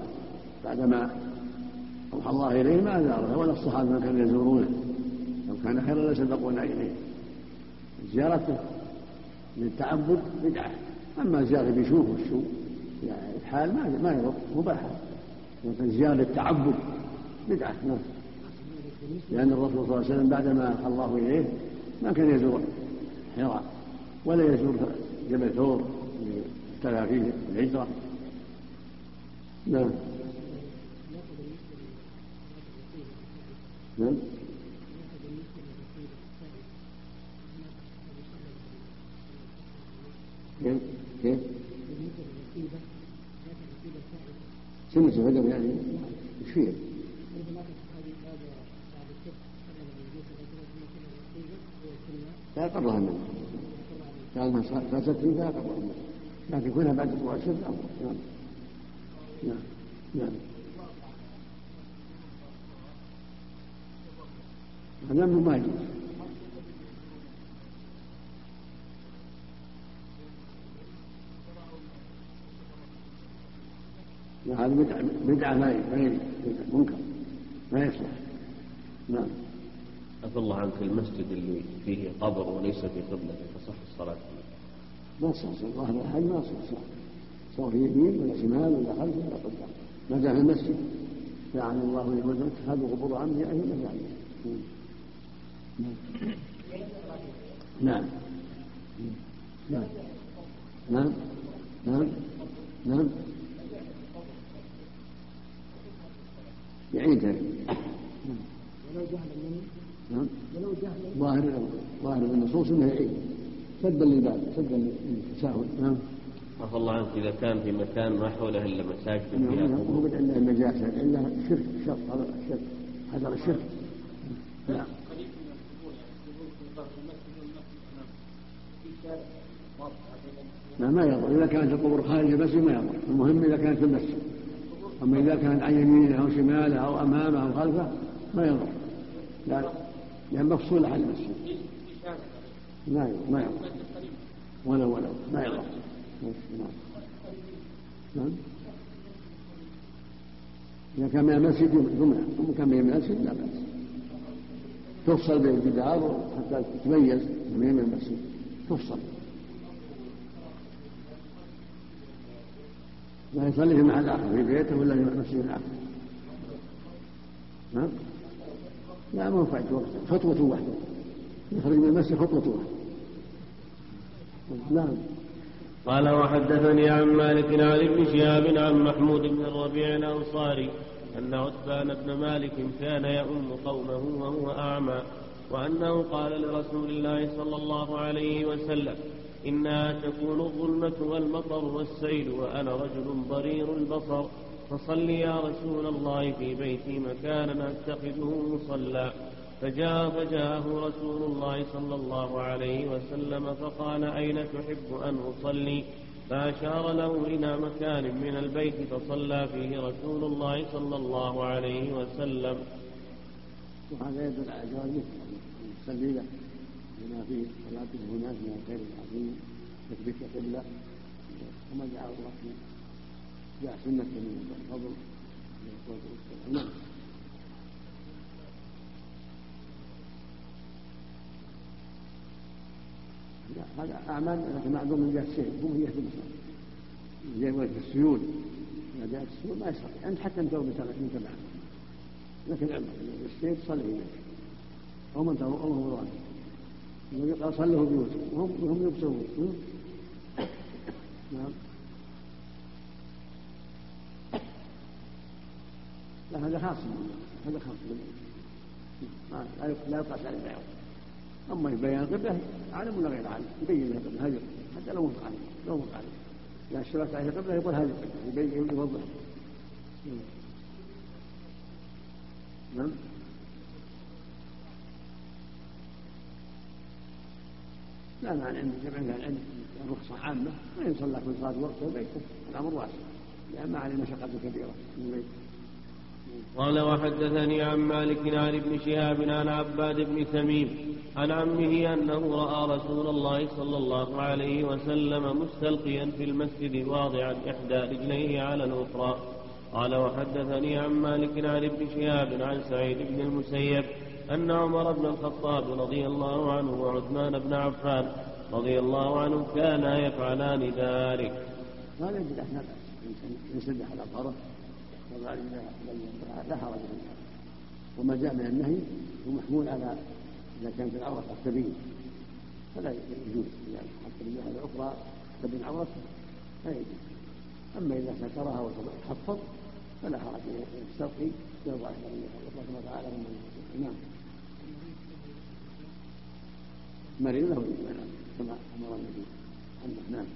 بعدما أوحى الله إليه ما زاره. ولا الصحابة ما كانوا يزورونه. لو كان خيرا لسبقونا إليه. زيارته للتعبد بدعة. أما زيارة بيشوف وشو يعني الحال ما ما يضر مباحة لكن زيارة للتعبد بدعة. نعم. لأن الرسول صلى الله عليه وسلم بعدما أوحى الله إليه ما كان يزور حراء. ولا يزور جبل ثور ابتلى فيه الهجرة نعم نعم كيف؟ كيف؟ سنة يعني إيش فيه؟ لا يقرها منه ما فسدت فيها منه لكن كونها بعد طلوع الشمس أفضل. نعم. نعم. نعم. هذا ما يجوز. هذا بدعة بدعة ما ما منكر. ما يصلح. نعم. عفى الله عنك المسجد اللي فيه قبر وليس في قبلة تصح الصلاة. فيه ما صح. ظاهر الحج ما صح صح. سواء في يمين ولا شمال ولا خلف ولا قدام. ما دام المسجد. لعن الله يقول اتخذوا قبور عمه أي مساجد نعم. نعم. نعم. نعم. نعم. يعيدها ولو جهل منه نعم. ظاهر ظاهر النصوص انه يعيد سدا للباب سدا للتساهل نعم. عفى الله عنك إذا كان في مكان ما حوله إلا مساجد فيها نعم. هو قبور بدأ النجاسة إلا شرك شرط هذا الشرك حذر الشرك نعم. من امامه لا ما يضر. إذا كانت القبور خارج المسجد ما يضر. المهم إذا كانت في المسجد. أما إذا كانت عن يمينه أو شماله أو أمامه أو خلفه ما يضر. لا لأن مفصولة عن المسجد. شارع ما يضر. ولو ولو ما يضر. نعم. إذا كان من المسجد جمعة أما كان من المسجد لا بأس. تفصل بالجدار حتى تتميز من المسجد. تفصل. لا يصلي في محل آخر في بيته ولا في مسجد آخر نعم. لا ما هو فايت وقت خطوة واحدة. يخرج من المسجد خطوة واحدة. نعم قال وحدثني عن مالك عن ابن شهاب عن محمود بن الربيع الأنصاري أن عتبان بن مالك كان يؤم قومه وهو أعمى وأنه قال لرسول الله صلى الله عليه وسلم إنها تكون الظلمة والمطر والسيل وأنا رجل ضرير البصر. فصل يا رسول الله في بيتي مكانا أتخذه مصلى. فجاء فجاءه رسول الله صلى الله عليه وسلم فقال أين تحب أن أصلي؟ فأشار له إلى مكان من البيت فصلى فيه رسول الله صلى الله عليه وسلم. وهذا يدل على جواز يصلي له. بما فيه صلاته هناك من الخير العظيم تثبيت القبلة وما جعل الله جاء من نعم. هذا أعمال معدوم من جهة الشيء. مو من جهة من جهة وجه السيول. إذا جاءت السيول ما يصلي أنت حتى أنت أنت معه لكن السيل تصلي إليك. أو من أو هم مراد النبي قال صلوا بيوتهم وهم وهم يبصرون. نعم. لا هذا خاص. هذا خاص. ما لا يقاس على البيان أما بيان القبله عالم ولا غير عالم. يبين له القبله هذه حتى لو وقع عليه لو وقع عليه إذا اشتركت عليه القبله يقول هذه القبله يبين يوضح. نعم. لا معنى أن جمع العلم. الرخصة عامة. ما يصلى كل صلاه وقته بيته الأمر واسع. لأن ما عليه مشقه كبيرة. من البيت قال وحدثني عن مالك عن ابن شهاب عن عباد بن تميم عن عمه أنه رأى رسول الله صلى الله عليه وسلم مستلقيا في المسجد واضعا إحدى رجليه على الأخرى. قال وحدثني عن مالك عن ابن شهاب عن سعيد بن المسيب أن عمر بن الخطاب رضي الله عنه وعثمان بن عفان رضي الله عنه كانا يفعلان ذلك. هذا يجب إحنا يسد على لا حرج فيه وما جاء من النهي هو محمول على إذا كانت العورة قد تبين فلا يجوز. حتى من جهه أخرى تبين عورته لا يجوز. أما إذا سترها وتحفظ فلا حرج يستلقي يوضع الله سبحانه وتعالى نعم مريض له كما أمر النبي. نعم.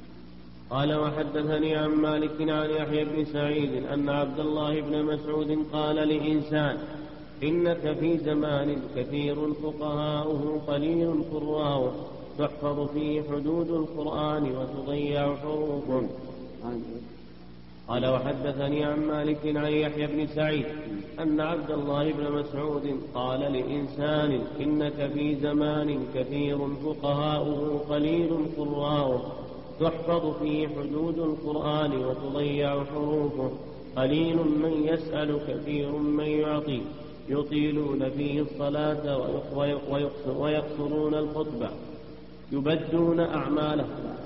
قال وحدثني عن مالك عن يحيى بن سعيد أن عبد الله بن مسعود قال لإنسان إنك في زمان كثير فقهاؤه قليل قراؤه تحفظ فيه حدود القرآن وتضيع حروفه. قال وحدثني عن مالك عن يحيى بن سعيد أن عبد الله بن مسعود قال لإنسان إنك في زمان كثير فقهاؤه قليل قراؤه تحفظ فيه حدود القرآن وتضيع حروفه. قليل من يسأل كثير من يعطي. يطيلون فيه الصلاة ويقصرون الخطبة. يبدون أعمالهم.